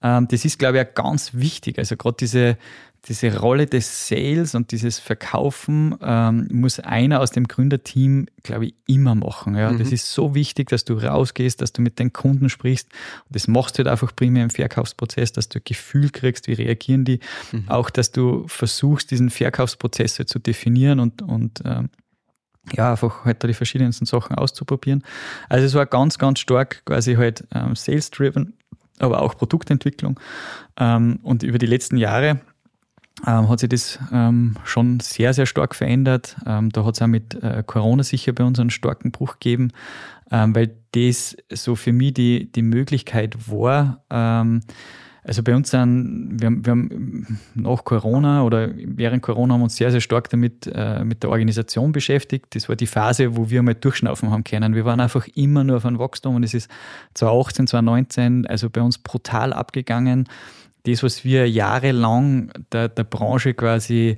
Speaker 4: Ähm, das ist, glaube ich, auch ganz wichtig. Also gerade diese, diese Rolle des Sales und dieses Verkaufen ähm, muss einer aus dem Gründerteam, glaube ich, immer machen. Ja? Mhm. Das ist so wichtig, dass du rausgehst, dass du mit den Kunden sprichst. Und das machst du halt einfach primär im Verkaufsprozess, dass du ein Gefühl kriegst, wie reagieren die. Mhm. Auch, dass du versuchst, diesen Verkaufsprozess halt zu definieren und, und ähm, ja, einfach halt da die verschiedensten Sachen auszuprobieren. Also es war ganz, ganz stark quasi halt ähm, sales-driven, aber auch Produktentwicklung. Ähm, und über die letzten Jahre ähm, hat sich das ähm, schon sehr, sehr stark verändert. Ähm, da hat es auch mit äh, Corona sicher bei uns einen starken Bruch gegeben, ähm, weil das so für mich die, die Möglichkeit war, ähm, also bei uns sind, wir wir haben nach Corona oder während Corona haben uns sehr, sehr stark damit äh, mit der Organisation beschäftigt. Das war die Phase, wo wir mal durchschnaufen haben können. Wir waren einfach immer nur auf ein Wachstum und es ist 2018, 2019 also bei uns brutal abgegangen das, was wir jahrelang der, der Branche quasi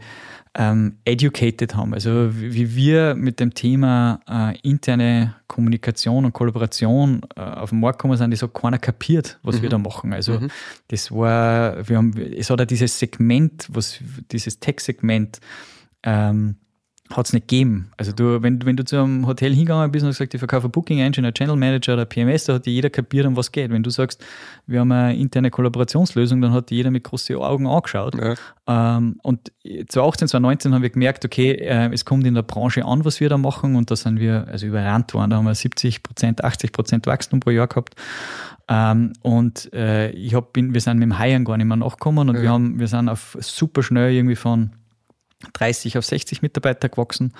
Speaker 4: ähm, educated haben. Also wie wir mit dem Thema äh, interne Kommunikation und Kollaboration äh, auf den Markt gekommen sind, das hat keiner kapiert, was mhm. wir da machen. Also mhm. das war, wir haben, es hat ja dieses Segment, was dieses Tech-Segment ähm, hat es nicht gegeben. Also du, wenn, wenn du zu einem Hotel hingegangen bist und gesagt, ich verkaufe Booking Engine, ein Channel Manager oder PMS, da hat jeder kapiert, um was geht. Wenn du sagst, wir haben eine interne Kollaborationslösung, dann hat jeder mit großen Augen angeschaut. Ja. Ähm, und 2018, 2019 haben wir gemerkt, okay, äh, es kommt in der Branche an, was wir da machen und da sind wir also überrannt worden. Da haben wir 70 Prozent, 80 Prozent Wachstum pro Jahr gehabt. Ähm, und äh, ich hab, bin, wir sind mit dem Heiern gar nicht mehr nachgekommen und ja. wir, haben, wir sind auf super schnell irgendwie von 30 auf 60 Mitarbeiter gewachsen.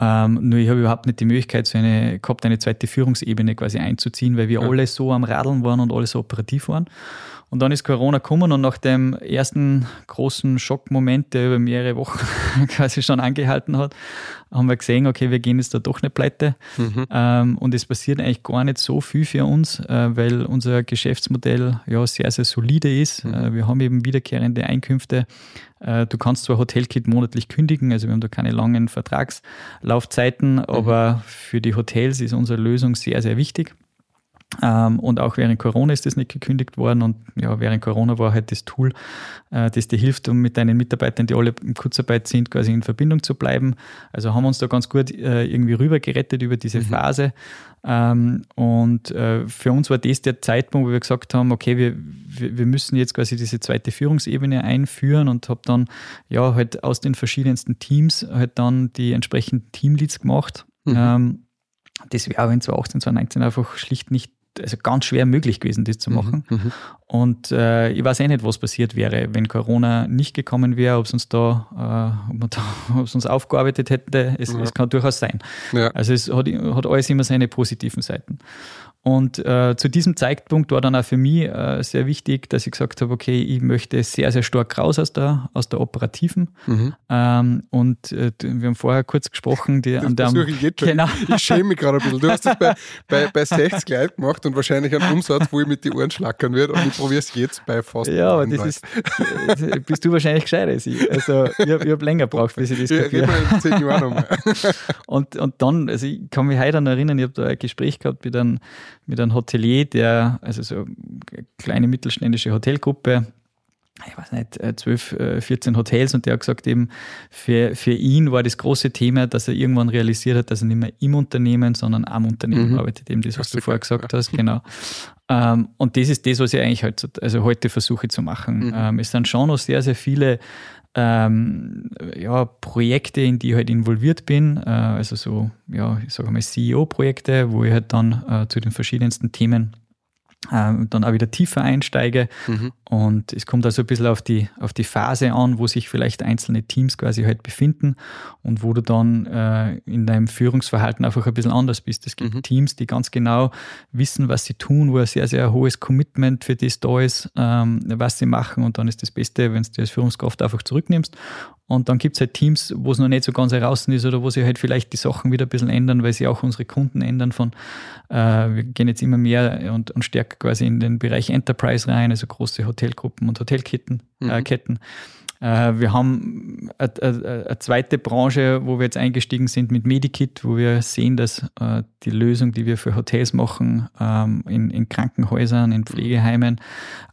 Speaker 4: Ähm, nur ich habe überhaupt nicht die Möglichkeit so eine, gehabt, eine zweite Führungsebene quasi einzuziehen, weil wir ja. alle so am Radeln waren und alle so operativ waren. Und dann ist Corona gekommen und nach dem ersten großen Schockmoment, der über mehrere Wochen quasi schon angehalten hat, haben wir gesehen, okay, wir gehen jetzt da doch nicht pleite. Mhm. Ähm, und es passiert eigentlich gar nicht so viel für uns, äh, weil unser Geschäftsmodell ja sehr, sehr solide ist. Mhm. Äh, wir haben eben wiederkehrende Einkünfte. Äh, du kannst zwar Hotelkit monatlich kündigen, also wir haben da keine langen Vertragslaufzeiten, mhm. aber für die Hotels ist unsere Lösung sehr, sehr wichtig. Ähm, und auch während Corona ist das nicht gekündigt worden. Und ja, während Corona war halt das Tool, äh, das dir hilft, um mit deinen Mitarbeitern, die alle in Kurzarbeit sind, quasi in Verbindung zu bleiben. Also haben wir uns da ganz gut äh, irgendwie rüber gerettet über diese mhm. Phase. Ähm, und äh, für uns war das der Zeitpunkt, wo wir gesagt haben, okay, wir, wir, wir müssen jetzt quasi diese zweite Führungsebene einführen und habe dann ja halt aus den verschiedensten Teams halt dann die entsprechenden Teamleads gemacht. Mhm. Ähm, das wäre aber in 2018, 2019 einfach schlicht nicht also ganz schwer möglich gewesen, das zu mhm, machen. Mhm, und äh, ich weiß eh nicht, was passiert wäre, wenn Corona nicht gekommen wäre, ob es uns da, äh, ob, da, ob es uns aufgearbeitet hätte. Es, ja. es kann durchaus sein. Ja. Also es hat, hat alles immer seine positiven Seiten. Und äh, zu diesem Zeitpunkt war dann auch für mich äh, sehr wichtig, dass ich gesagt habe, okay, ich möchte sehr, sehr stark raus aus der, aus der operativen.
Speaker 3: Mhm.
Speaker 4: Ähm, und äh, wir haben vorher kurz gesprochen, die,
Speaker 3: Das
Speaker 4: an der,
Speaker 3: ich jetzt schon.
Speaker 4: genau.
Speaker 3: Ich schäme mich gerade ein bisschen. Du hast das bei, bei, bei 60 Leuten gemacht und wahrscheinlich einen Umsatz, wo ich mit die Ohren schlackern würde und ich probiere es jetzt bei fast
Speaker 4: Ja, aber das ist, äh, bist du wahrscheinlich gescheiter als ich. Also ich habe hab länger gebraucht, bis ich das
Speaker 3: Ja,
Speaker 4: kapiere.
Speaker 3: wir in 10 Jahren nochmal.
Speaker 4: Und, und dann, also ich kann mich heute noch erinnern, ich habe da ein Gespräch gehabt mit einem, mit einem Hotelier, der, also so eine kleine mittelständische Hotelgruppe, ich weiß nicht, äh, 12, äh, 14 Hotels und der hat gesagt eben, für, für ihn war das große Thema, dass er irgendwann realisiert hat, dass er nicht mehr im Unternehmen, sondern am Unternehmen
Speaker 3: Mhm.
Speaker 4: arbeitet, eben das, was
Speaker 3: Hast
Speaker 4: du vorher
Speaker 3: gesagt,
Speaker 4: hast, genau. Ähm, und das ist das, was ich eigentlich halt, so- also heute versuche zu machen.
Speaker 3: Mhm.
Speaker 4: Ähm, es sind schon noch sehr, sehr viele ähm, ja, Projekte, in die ich halt involviert bin, äh, also so, ja, ich sage mal CEO-Projekte, wo ich halt dann äh, zu den verschiedensten Themen dann auch wieder tiefer einsteige.
Speaker 3: Mhm.
Speaker 4: Und es kommt also ein bisschen auf die, auf die Phase an, wo sich vielleicht einzelne Teams quasi halt befinden und wo du dann äh, in deinem Führungsverhalten einfach ein bisschen anders bist. Es gibt
Speaker 3: Mhm.
Speaker 4: Teams, die ganz genau wissen, was sie tun, wo ein sehr, sehr hohes Commitment für das da ist, ähm, was sie machen. Und dann ist das Beste, wenn du als Führungskraft einfach zurücknimmst. Und dann gibt es halt Teams, wo es noch nicht so ganz heraus ist oder wo sich halt vielleicht die Sachen wieder ein bisschen ändern, weil sie auch unsere Kunden ändern von, äh, wir gehen jetzt immer mehr und, und stärker quasi in den Bereich Enterprise rein, also große Hotelgruppen und Hotelketten. Äh,
Speaker 3: Mhm.
Speaker 4: Ketten. Äh, wir haben eine, zweite Branche, wo wir jetzt eingestiegen sind mit Medikit, wo wir sehen, dass äh, die Lösung, die wir für Hotels machen, ähm, in, in Krankenhäusern, in Pflegeheimen,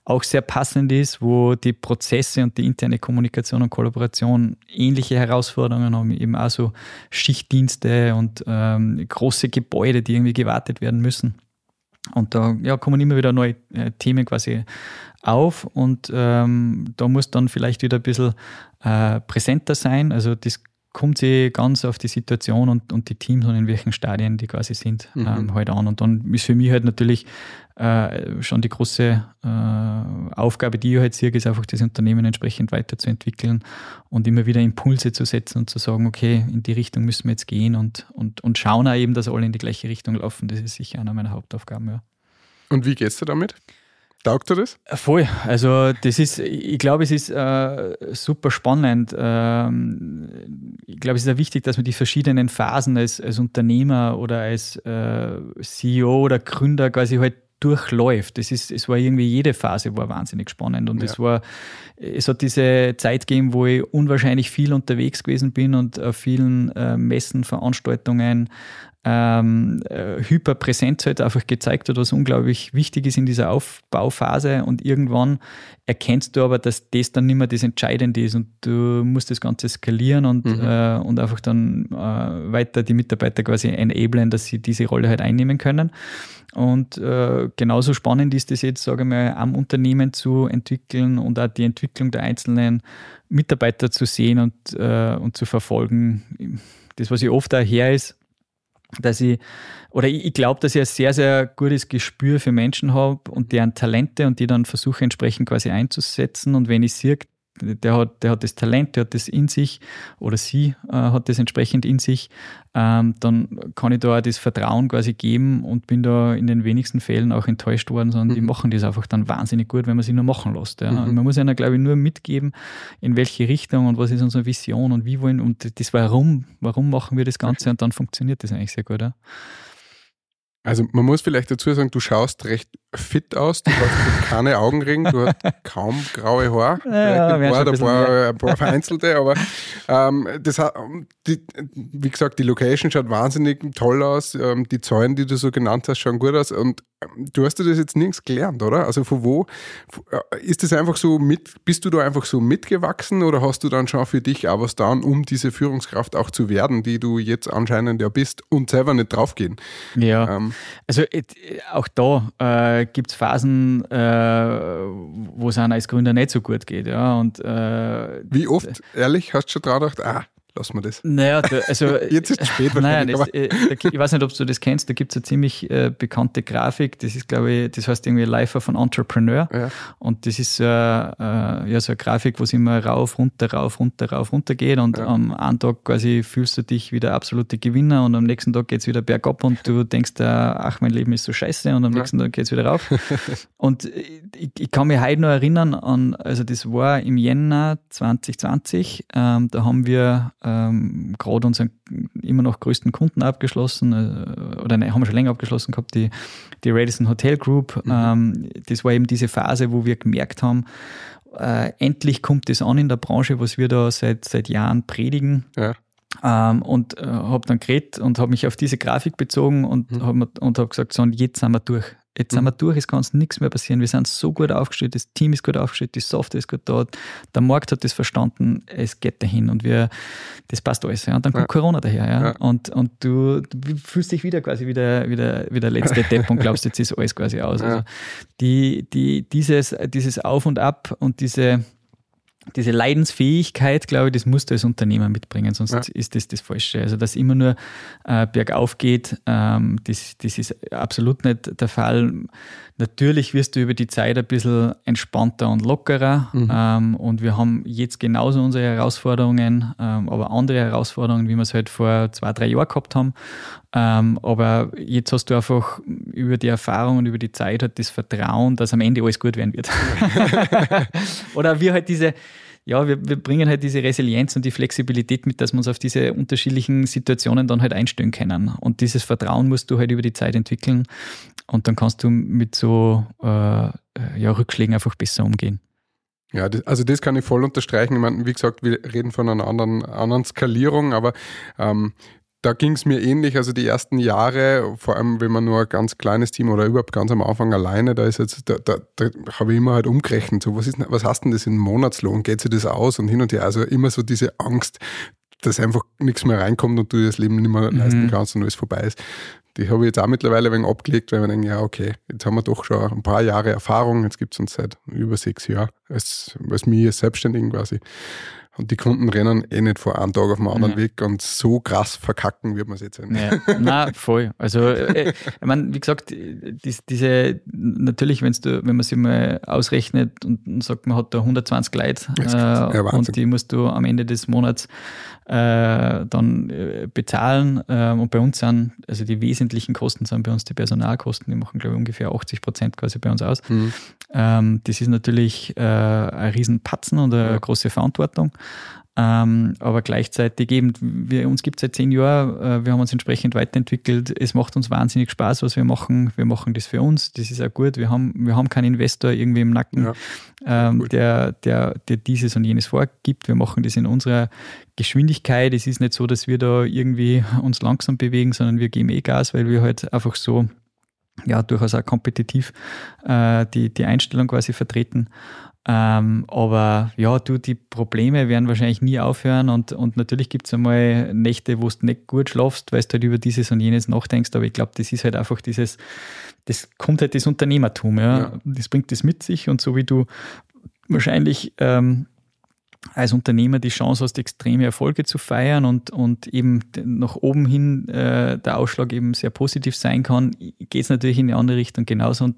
Speaker 4: auch sehr passend ist, wo die Prozesse und die interne Kommunikation und Kollaboration ähnliche Herausforderungen haben, eben auch so Schichtdienste und ähm, große Gebäude, die irgendwie gewartet werden müssen. Und da ja, kommen immer wieder neue äh, Themen quasi auf und ähm, da muss dann vielleicht wieder ein bisschen äh, präsenter sein. Also das kommt sich ganz auf die Situation und, und die Teams und in welchen Stadien die quasi sind
Speaker 3: Mhm.
Speaker 4: ähm, halt an. Und dann ist für mich halt natürlich äh, schon die große äh, Aufgabe, die ich halt sehe, ist einfach das Unternehmen entsprechend weiterzuentwickeln und immer wieder Impulse zu setzen und zu sagen, okay, in die Richtung müssen wir jetzt gehen und, und, und schauen auch eben, dass alle in die gleiche Richtung laufen. Das ist sicher einer meiner Hauptaufgaben, ja.
Speaker 3: Und wie geht's dir damit? Taugt dir das?
Speaker 4: Voll. Also das ist, ich glaube, es ist äh, super spannend. Ähm, ich glaube, es ist ja wichtig, dass man die verschiedenen Phasen als, als Unternehmer oder als äh, CEO oder Gründer quasi halt durchläuft. Das ist, es war irgendwie jede Phase war wahnsinnig spannend und
Speaker 3: Ja.
Speaker 4: es war, es hat diese Zeit gegeben, wo ich unwahrscheinlich viel unterwegs gewesen bin und auf vielen äh, Messen, Veranstaltungen ähm, äh, Hyperpräsenz halt einfach gezeigt hat, was unglaublich wichtig ist in dieser Aufbauphase und irgendwann erkennst du aber, dass das dann nicht mehr das Entscheidende ist und du musst das Ganze skalieren und,
Speaker 3: Mhm.
Speaker 4: äh, und einfach dann äh, weiter die Mitarbeiter quasi enablen, dass sie diese Rolle halt einnehmen können. Und äh, genauso spannend ist es jetzt, sage ich mal, am Unternehmen zu entwickeln und auch die Entwicklung der einzelnen Mitarbeiter zu sehen und, äh, und zu verfolgen. Das, was ich oft auch her ist, dass ich, oder ich, ich glaube, dass ich ein sehr, sehr gutes Gespür für Menschen habe und deren Talente und die dann versuche entsprechend quasi einzusetzen. Und wenn ich sehe, der hat, der hat das Talent, der hat das in sich oder sie äh, hat das entsprechend in sich, ähm, dann kann ich da auch das Vertrauen quasi geben und bin da in den wenigsten Fällen auch enttäuscht worden, sondern die
Speaker 3: Mhm.
Speaker 4: machen das einfach dann wahnsinnig gut, wenn man sie nur machen lässt. Ja.
Speaker 3: Mhm.
Speaker 4: Man muss ihnen, glaube ich, nur mitgeben, in welche Richtung und was ist unsere Vision und wie wollen und das Warum, warum machen wir das Ganze und dann funktioniert das eigentlich sehr gut. Ja.
Speaker 3: Also man muss vielleicht dazu sagen, du schaust recht fit aus, du hast keine Augenringe, du hast kaum graue Haare,
Speaker 4: Ja,
Speaker 3: vielleicht ein, paar,
Speaker 4: ein
Speaker 3: paar, ein paar vereinzelte, aber ähm, das hat, die, wie gesagt, die Location schaut wahnsinnig toll aus, ähm, die Zahlen, die du so genannt hast, schauen gut aus und du hast dir das jetzt nirgends gelernt, oder? Also von wo, äh, ist das einfach so mit, bist du da einfach so mitgewachsen oder hast du dann schon für dich auch was getan, um diese Führungskraft auch zu werden, die du jetzt anscheinend ja bist und selber nicht draufgehen?
Speaker 4: Ja.
Speaker 3: Ähm,
Speaker 4: Also auch da äh, gibt es Phasen, äh, wo es einem als Gründer nicht so gut geht. Ja. Und äh,
Speaker 3: Wie oft, ehrlich, hast du schon dran gedacht, ah, lassen wir das.
Speaker 4: Naja, da, also.
Speaker 3: Jetzt ist es spät
Speaker 4: Nein, das, äh, da, ich weiß nicht, ob du das kennst, da gibt es eine ziemlich äh, bekannte Grafik, das ist, glaube ich, das heißt irgendwie Life of an Entrepreneur.
Speaker 3: Ja.
Speaker 4: Und das ist äh, äh, ja so eine Grafik, wo es immer rauf, runter, rauf, runter, rauf, runter geht. Und
Speaker 3: Ja.
Speaker 4: am einen Tag quasi fühlst du dich wie der absolute Gewinner und am nächsten Tag geht es wieder bergab und du denkst, äh, ach, mein Leben ist so scheiße und am
Speaker 3: Ja.
Speaker 4: nächsten Tag geht es wieder rauf. und ich, ich kann mich heute noch erinnern an, also das war im Jänner 2020, ähm, da haben wir ähm, gerade unseren immer noch größten Kunden abgeschlossen, äh, oder nein, haben wir schon länger abgeschlossen gehabt, die, die Radisson Hotel Group. Ähm, das war eben diese Phase, wo wir gemerkt haben, äh, endlich kommt das an in der Branche, was wir da seit, seit Jahren predigen.
Speaker 3: Ja.
Speaker 4: Ähm, und äh, habe dann geredet und habe mich auf diese Grafik bezogen und
Speaker 3: Mhm.
Speaker 4: habe hab gesagt, so, und jetzt sind wir durch. Jetzt sind
Speaker 3: Mhm.
Speaker 4: wir durch, es kann uns nichts mehr passieren. Wir sind so gut aufgestellt, das Team ist gut aufgestellt, die Software ist gut da, der Markt hat das verstanden, es geht dahin und wir, das passt alles. Ja. Und dann kommt
Speaker 3: Ja.
Speaker 4: Corona daher. Ja.
Speaker 3: Ja.
Speaker 4: Und, und du, du fühlst dich wieder quasi wie der, wie der, wie der letzte Depp und glaubst, jetzt ist alles quasi aus. Also die, die, dieses, dieses Auf und Ab und diese, diese Leidensfähigkeit, glaube ich, das musst du als Unternehmer mitbringen, sonst
Speaker 3: Ja.
Speaker 4: ist das das Falsche. Also, dass immer nur äh, bergauf geht, ähm, das, das ist absolut nicht der Fall. Natürlich wirst du über die Zeit ein bisschen entspannter und lockerer
Speaker 3: Mhm.
Speaker 4: ähm, und wir haben jetzt genauso unsere Herausforderungen, ähm, aber andere Herausforderungen, wie wir es halt vor zwei, drei Jahren gehabt haben. Ähm, aber jetzt hast du einfach über die Erfahrung und über die Zeit halt das Vertrauen, dass am Ende alles gut werden wird. Oder wir halt diese, ja, wir, wir bringen halt diese Resilienz und die Flexibilität mit, dass wir uns auf diese unterschiedlichen Situationen dann halt einstellen können. Und dieses Vertrauen musst du halt über die Zeit entwickeln und dann kannst du mit so äh, ja, Rückschlägen einfach besser umgehen.
Speaker 3: Ja, das, also das kann ich voll unterstreichen. Ich meine, wie gesagt, wir reden von einer anderen, anderen Skalierung, aber ähm, da ging es mir ähnlich. Also die ersten Jahre, vor allem wenn man nur ein ganz kleines Team oder überhaupt ganz am Anfang alleine, da ist jetzt, da, da, da habe ich immer halt umgerechnet, so was ist, denn- was hast denn das in Monatslohn? Geht sich das aus und hin und her? Also immer so diese Angst, dass einfach nichts mehr reinkommt und du dir das Leben nicht mehr leisten kannst und alles vorbei ist. Die habe ich jetzt auch mittlerweile ein wenig abgelegt, weil wir denken, ja, okay, jetzt haben wir doch schon ein paar Jahre Erfahrung, jetzt gibt es uns seit über sechs Jahren als, als mir als Selbstständigen quasi. Und die Kunden rennen eh nicht vor einem Tag auf den anderen
Speaker 4: Ja.
Speaker 3: Weg und so krass verkacken wird man es jetzt nicht.
Speaker 4: Ja, na voll. Also, äh, ich meine, wie gesagt, dies, diese, natürlich, wenn's du, wenn man sich mal ausrechnet und, sagt, man hat da 120 Leute äh.
Speaker 3: Ja,
Speaker 4: und die musst du am Ende des Monats äh, dann äh, bezahlen. Ähm, und bei uns sind, also die wesentlichen Kosten sind bei uns die Personalkosten, die machen, glaube ich, ungefähr 80 Prozent quasi bei uns aus.
Speaker 3: Mhm.
Speaker 4: Ähm, das ist natürlich äh, ein Riesenpatzen und eine
Speaker 3: Ja.
Speaker 4: große Verantwortung. Ähm, aber gleichzeitig eben, wir, uns gibt es seit zehn Jahren, äh, wir haben uns entsprechend weiterentwickelt. Es macht uns wahnsinnig Spaß, was wir machen. Wir machen das für uns, das ist auch gut. Wir haben, wir haben keinen Investor irgendwie im Nacken,
Speaker 3: Ja.
Speaker 4: ähm, der, der, der dieses und jenes vorgibt. Wir machen das in unserer Geschwindigkeit. Es ist nicht so, dass wir da irgendwie uns langsam bewegen, sondern wir geben eh Gas, weil wir halt einfach so ja, durchaus auch kompetitiv äh, die, die Einstellung quasi vertreten. Ähm, aber ja, du, die Probleme werden wahrscheinlich nie aufhören und, und natürlich gibt es einmal Nächte, wo du nicht gut schlafst, weil du halt über dieses und jenes nachdenkst, aber ich glaube, das ist halt einfach dieses, das kommt halt das Unternehmertum, ja.
Speaker 3: Ja.
Speaker 4: Das bringt das mit sich und so wie du wahrscheinlich ähm, als Unternehmer die Chance hast, extreme Erfolge zu feiern und, und eben nach oben hin äh, der Ausschlag eben sehr positiv sein kann, geht es natürlich in die andere Richtung genauso und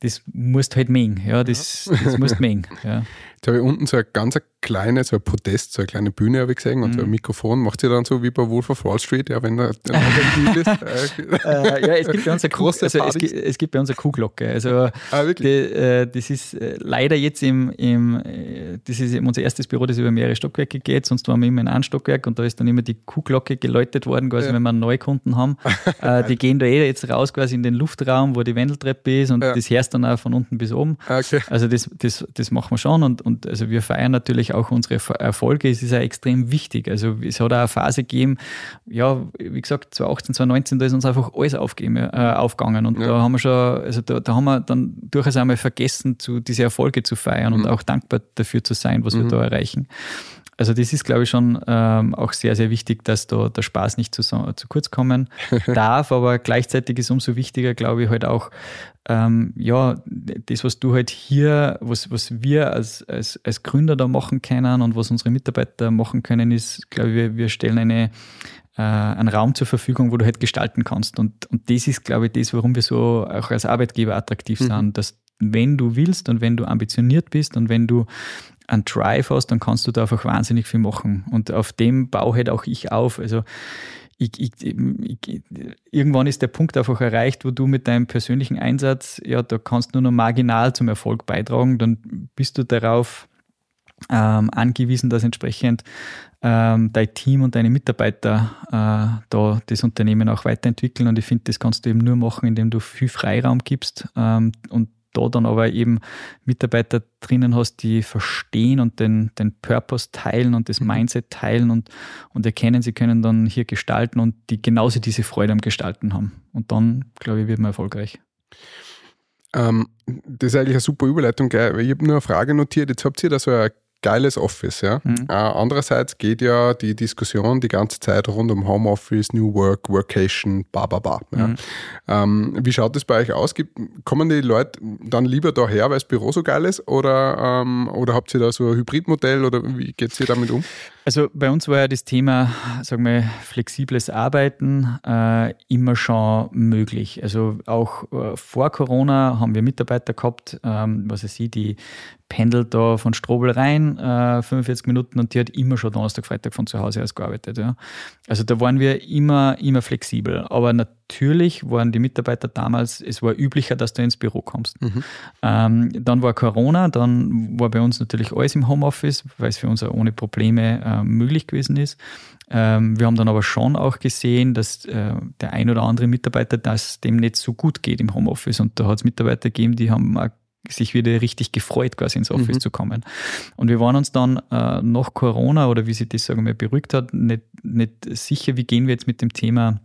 Speaker 4: das musst halt mengen, ja, das, das musst mengen, ja.
Speaker 3: Jetzt habe ich unten so eine ganz kleine, so ein Podest, so eine kleine Bühne habe ich gesehen und so
Speaker 4: Mhm.
Speaker 3: ein Mikrofon. Macht ihr dann so wie bei Wolf of Wall Street, ja, wenn er ein ist? Äh,
Speaker 4: äh, ja, es gibt bei uns eine
Speaker 3: Große
Speaker 4: also es, gibt, es gibt bei uns eine Kuhglocke. Also
Speaker 3: ah,
Speaker 4: die, äh, das ist äh, leider jetzt im, im äh, das ist unser erstes Büro, das über mehrere Stockwerke geht. Sonst waren wir immer in einem Stockwerk und da ist dann immer die Kuhglocke geläutet worden, quasi
Speaker 3: Ja.
Speaker 4: wenn wir einen Neukunden haben. die gehen da eh jetzt raus quasi in den Luftraum, wo die Wendeltreppe ist und
Speaker 3: Ja.
Speaker 4: das hörst dann auch von unten bis oben.
Speaker 3: Ah, okay.
Speaker 4: Also das, das, das machen wir schon und, und also wir feiern natürlich auch unsere Erfolge. Es ist ja extrem wichtig. Also es hat auch eine Phase gegeben, ja, wie gesagt, 2018, 2019, da ist uns einfach alles aufgegeben, äh, aufgegangen und
Speaker 3: Ja.
Speaker 4: da haben wir schon, also da, da haben wir dann durchaus einmal vergessen, zu, diese Erfolge zu feiern und
Speaker 3: Mhm.
Speaker 4: auch dankbar dafür zu sein, was wir
Speaker 3: Mhm.
Speaker 4: da erreichen. Also das ist, glaube ich, schon ähm, auch sehr, sehr wichtig, dass da der Spaß nicht zu, zu kurz kommen darf, aber gleichzeitig ist umso wichtiger, glaube ich, halt auch, ähm, ja, das, was du halt hier, was, was wir als, als, als Gründer da machen können und was unsere Mitarbeiter machen können, ist, glaube ich, wir, wir stellen eine, äh, einen Raum zur Verfügung, wo du halt gestalten kannst. Und, und das ist, glaube ich, das, warum wir so auch als Arbeitgeber attraktiv mhm. sind, dass wenn du willst und wenn du ambitioniert bist und wenn du einen Drive hast, dann kannst du da einfach wahnsinnig viel machen. Und auf dem baue halt auch ich auf. Also ich, ich, ich, irgendwann ist der Punkt einfach erreicht, wo du mit deinem persönlichen Einsatz, ja, da kannst du nur noch marginal zum Erfolg beitragen, dann bist du darauf ähm, angewiesen, dass entsprechend ähm, dein Team und deine Mitarbeiter äh, da das Unternehmen auch weiterentwickeln. Und ich finde, das kannst du eben nur machen, indem du viel Freiraum gibst ähm, und da dann aber eben Mitarbeiter drinnen hast, die verstehen und den, den Purpose teilen und das mhm. Mindset teilen und, und erkennen, sie können dann hier gestalten und die genauso diese Freude am Gestalten haben. Und dann, glaube ich, wird man erfolgreich.
Speaker 3: Ähm, das ist eigentlich eine super Überleitung. Ich habe nur eine Frage notiert. Jetzt habt ihr da so eine geiles Office. Ja? Mhm. Äh, andererseits geht ja die Diskussion die ganze Zeit rund um Homeoffice, New Work, Workation, ba, ba, ba. Ja? Mhm. Ähm, wie schaut das bei euch aus? Gibt, kommen die Leute dann lieber daher, weil das Büro so geil ist? Oder, ähm, oder habt ihr da so ein Hybridmodell oder wie geht ihr damit um?
Speaker 4: Also bei uns war ja das Thema, sagen wir, flexibles Arbeiten äh, immer schon möglich. Also auch äh, vor Corona haben wir Mitarbeiter gehabt, ähm, was ich sehe, die pendelt da von Strobel rein, äh, 45 Minuten und die hat immer schon Donnerstag, Freitag von zu Hause aus gearbeitet. Ja. Also da waren wir immer, immer flexibel. Aber natürlich waren die Mitarbeiter damals, es war üblicher, dass du ins Büro kommst. Mhm. Ähm, dann war Corona, dann war bei uns natürlich alles im Homeoffice, weil es für uns auch ohne Probleme äh, möglich gewesen ist. Ähm, wir haben dann aber schon auch gesehen, dass äh, der ein oder andere Mitarbeiter, dass dem nicht so gut geht im Homeoffice. Und da hat es Mitarbeiter gegeben, die haben sich wieder richtig gefreut, quasi ins Office mhm. zu kommen. Und wir waren uns dann äh, nach Corona oder wie sich das, sagen wir, beruhigt hat, nicht, nicht sicher, wie gehen wir jetzt mit dem Thema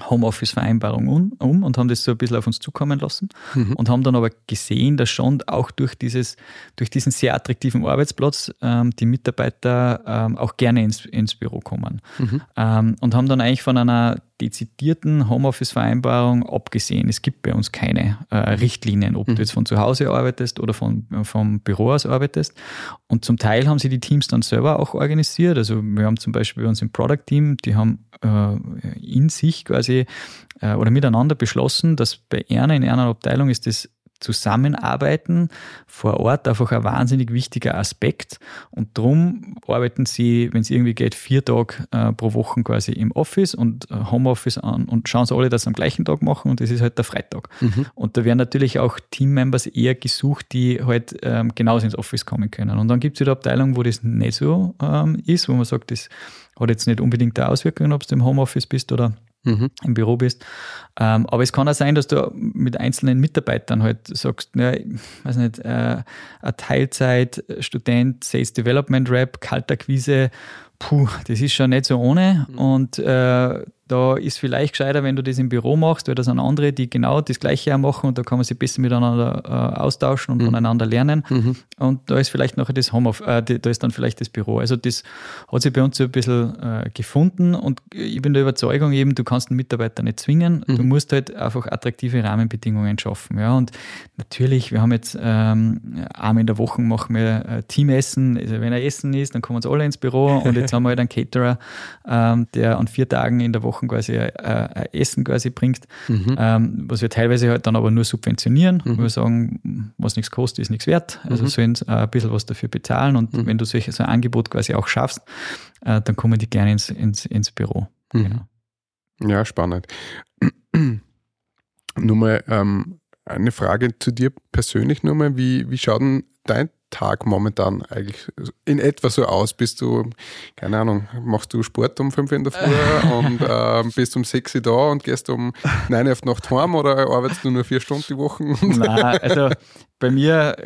Speaker 4: Homeoffice-Vereinbarung um, um, und haben das so ein bisschen auf uns zukommen lassen mhm. und haben dann aber gesehen, dass schon auch durch, dieses, durch diesen sehr attraktiven Arbeitsplatz ähm, die Mitarbeiter ähm, auch gerne ins, ins Büro kommen. Mhm. Ähm, und haben dann eigentlich von einer dezidierten Homeoffice-Vereinbarung abgesehen. Es gibt bei uns keine äh, Richtlinien, ob mhm. du jetzt von zu Hause arbeitest oder von, vom Büro aus arbeitest. Und zum Teil haben sie die Teams dann selber auch organisiert. Also wir haben zum Beispiel bei uns im Product-Team, die haben äh, in sich quasi äh, oder miteinander beschlossen, dass bei einer in einer Abteilung ist das Zusammenarbeiten vor Ort einfach ein wahnsinnig wichtiger Aspekt. Und darum arbeiten sie, wenn es irgendwie geht, vier Tage äh, pro Woche quasi im Office und äh, Homeoffice an und schauen sie alle, dass sie am gleichen Tag machen und das ist halt der Freitag. Mhm. Und da werden natürlich auch Teammembers eher gesucht, die halt ähm, genauso ins Office kommen können. Und dann gibt es wieder Abteilungen, wo das nicht so ähm, ist, wo man sagt, das hat jetzt nicht unbedingt eine Auswirkung, ob du im Homeoffice bist oder mhm. im Büro bist. Ähm, aber es kann auch sein, dass du mit einzelnen Mitarbeitern halt sagst, ja, ich weiß nicht, äh, ein Teilzeit-Student, Sales Development Rep, Kaltakquise, puh, das ist schon nicht so ohne. Mhm. Und äh, da ist vielleicht gescheiter, wenn du das im Büro machst, weil da sind andere, die genau das Gleiche auch machen und da kann man sich besser miteinander äh, austauschen und mhm. voneinander lernen. Mhm. Und da ist vielleicht nachher das Home, äh, da ist dann vielleicht das Büro. Also das hat sich bei uns so ein bisschen äh, gefunden und ich bin der Überzeugung eben, du kannst einen Mitarbeiter nicht zwingen, mhm. du musst halt einfach attraktive Rahmenbedingungen schaffen. Ja, und natürlich, wir haben jetzt ähm, einmal in der Woche machen wir äh, Teamessen, also wenn er Essen ist, dann kommen uns alle ins Büro und jetzt haben wir halt einen Caterer, ähm, der an vier Tagen in der Woche Wochen quasi äh, ein Essen quasi bringt, mhm. ähm, was wir teilweise halt dann aber nur subventionieren, mhm. wo wir sagen, was nichts kostet, ist nichts wert. Also mhm. sollen äh, ein bisschen was dafür bezahlen und mhm. wenn du solche, so ein Angebot quasi auch schaffst, äh, dann kommen die gerne ins, ins, ins Büro.
Speaker 3: Mhm. Genau. Ja, spannend. nur mal ähm, eine Frage zu dir persönlich nur mal, wie, wie schaut denn dein Tag momentan eigentlich in etwa so aus? Bist du, keine Ahnung, machst du Sport um 5 in der Früh und äh, bist um 6 Uhr da und gehst um 9 Uhr auf Nacht heim oder arbeitest du nur vier Stunden die Woche?
Speaker 4: Nein, also bei mir,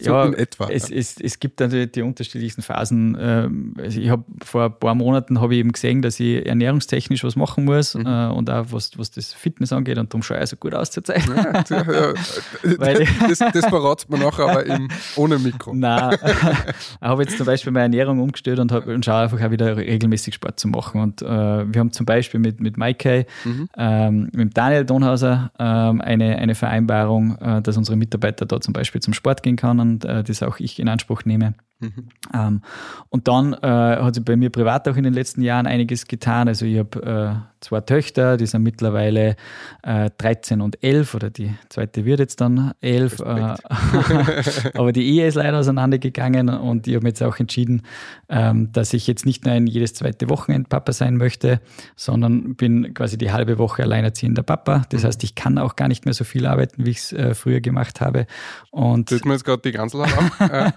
Speaker 4: so ja, in etwa. Es, ja. es, es gibt natürlich die unterschiedlichsten Phasen. Ähm, also ich habe vor ein paar Monaten habe ich eben gesehen, dass ich ernährungstechnisch was machen muss mhm. Äh, und auch was, was das Fitness angeht und darum schaue ich so gut aus zur Zeit. Ja, ja,
Speaker 3: das, das verratet man nachher aber im, ohne Mikro.
Speaker 4: Nein, ich habe jetzt zum Beispiel meine Ernährung umgestellt und, hab, und schaue einfach auch wieder regelmäßig Sport zu machen. Und äh, wir haben zum Beispiel mit, mit Maike, mhm. ähm, mit Daniel Donhauser ähm, eine, eine Vereinbarung, äh, dass unsere Mitarbeiter da zum Beispiel zum Sport gehen können und äh, das auch ich in Anspruch nehme. Mhm. Ähm, und dann äh, hat sich bei mir privat auch in den letzten Jahren einiges getan. Also ich habe äh, zwei Töchter, die sind mittlerweile äh, 13 und 11 oder die zweite wird jetzt dann 11. Äh, aber die Ehe ist leider auseinandergegangen und ich habe jetzt auch entschieden, ähm, dass ich jetzt nicht nur ein jedes zweite Wochenend Papa sein möchte, sondern bin quasi die halbe Woche alleinerziehender Papa. Das mhm. heißt, ich kann auch gar nicht mehr so viel arbeiten, wie ich es äh, früher gemacht habe. Und
Speaker 3: Tut mir jetzt gerade die ganze auf. äh,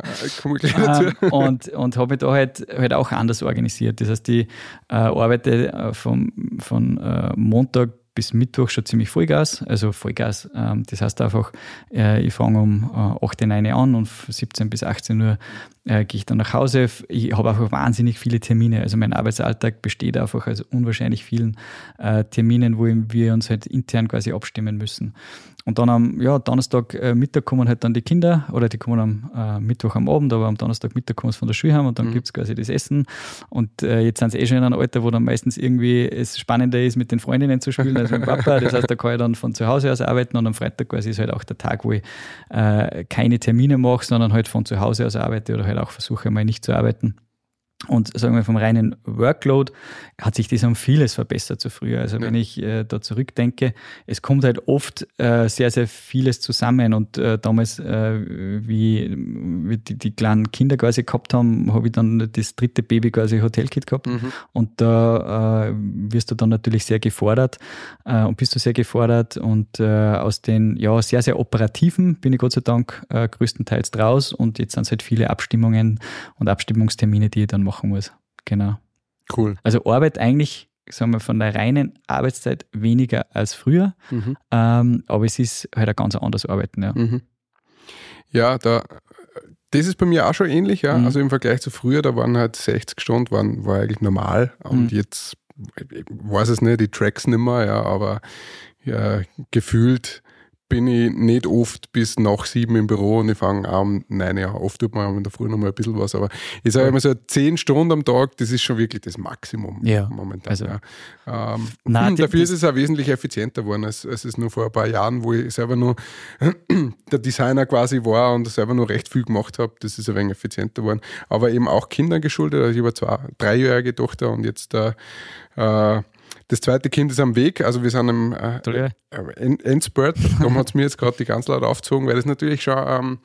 Speaker 4: dazu. Ähm, und und habe mich da halt, halt auch anders organisiert. Das heißt, ich äh, arbeite äh, vom, von äh, Montag bis Mittwoch schon ziemlich Vollgas, also Vollgas. Ähm, das heißt einfach, äh, ich fange um äh, 8, 9 an und 17 bis 18 Uhr äh, gehe ich dann nach Hause. Ich habe einfach wahnsinnig viele Termine. Also mein Arbeitsalltag besteht einfach aus unwahrscheinlich vielen äh, Terminen, wo wir uns halt intern quasi abstimmen müssen. Und dann am ja, Donnerstag äh, Mittag kommen halt dann die Kinder oder die kommen am äh, Mittwoch am Abend, aber am Donnerstag Mittag kommen sie von der Schule heim und dann mhm. gibt es quasi das Essen. Und äh, jetzt sind sie eh schon in einem Alter, wo dann meistens irgendwie es spannender ist, mit den Freundinnen zu spielen als mit dem Papa. Das heißt, da kann ich dann von zu Hause aus arbeiten und am Freitag quasi ist halt auch der Tag, wo ich äh, keine Termine mache, sondern halt von zu Hause aus arbeite oder halt auch versuche mal nicht zu arbeiten. Und sagen wir vom reinen Workload hat sich das um vieles verbessert zu früher. Also ja. wenn ich äh, da zurückdenke, es kommt halt oft äh, sehr, sehr vieles zusammen. Und äh, damals, äh, wie, wie die, die, kleinen Kinder quasi gehabt haben, habe ich dann das dritte Baby quasi Hotelkit gehabt. Mhm. Und da äh, wirst du dann natürlich sehr gefordert äh, und bist du sehr gefordert. Und aus den ja sehr, sehr operativen bin ich Gott sei Dank größtenteils draus. Und jetzt sind es halt viele Abstimmungen und Abstimmungstermine, die ich dann machen muss. Genau.
Speaker 3: Cool.
Speaker 4: Also Arbeit eigentlich, sagen wir, von der reinen Arbeitszeit weniger als früher, mhm. ähm, aber es ist halt ein ganz anderes Arbeiten. Ja,
Speaker 3: mhm. ja da, das ist bei mir auch schon ähnlich. Ja. Mhm. Also im Vergleich zu früher, da waren halt 60 Stunden, waren, war eigentlich normal und mhm. jetzt ich weiß es nicht, die Tracks nicht mehr, ja, aber ja, gefühlt bin ich nicht oft bis nach sieben im Büro und ich fange an, nein, ja, oft tut man in der Früh noch mal ein bisschen was, aber ich sage immer so, zehn Stunden am Tag, das ist schon wirklich das Maximum
Speaker 4: ja,
Speaker 3: momentan.
Speaker 4: Also,
Speaker 3: ja. Ähm, Nein, dafür ist es auch wesentlich effizienter geworden, als, als es nur vor ein paar Jahren, wo ich selber nur der Designer quasi war und selber nur recht viel gemacht habe, das ist ein wenig effizienter geworden, aber eben auch Kindern geschuldet, also ich habe zwei dreijährige Tochter und jetzt äh, äh das zweite Kind ist am Weg, also wir sind im äh, äh Endspurt. Darum hat es mir jetzt gerade die ganz laut aufgezogen, weil das natürlich schon ähm,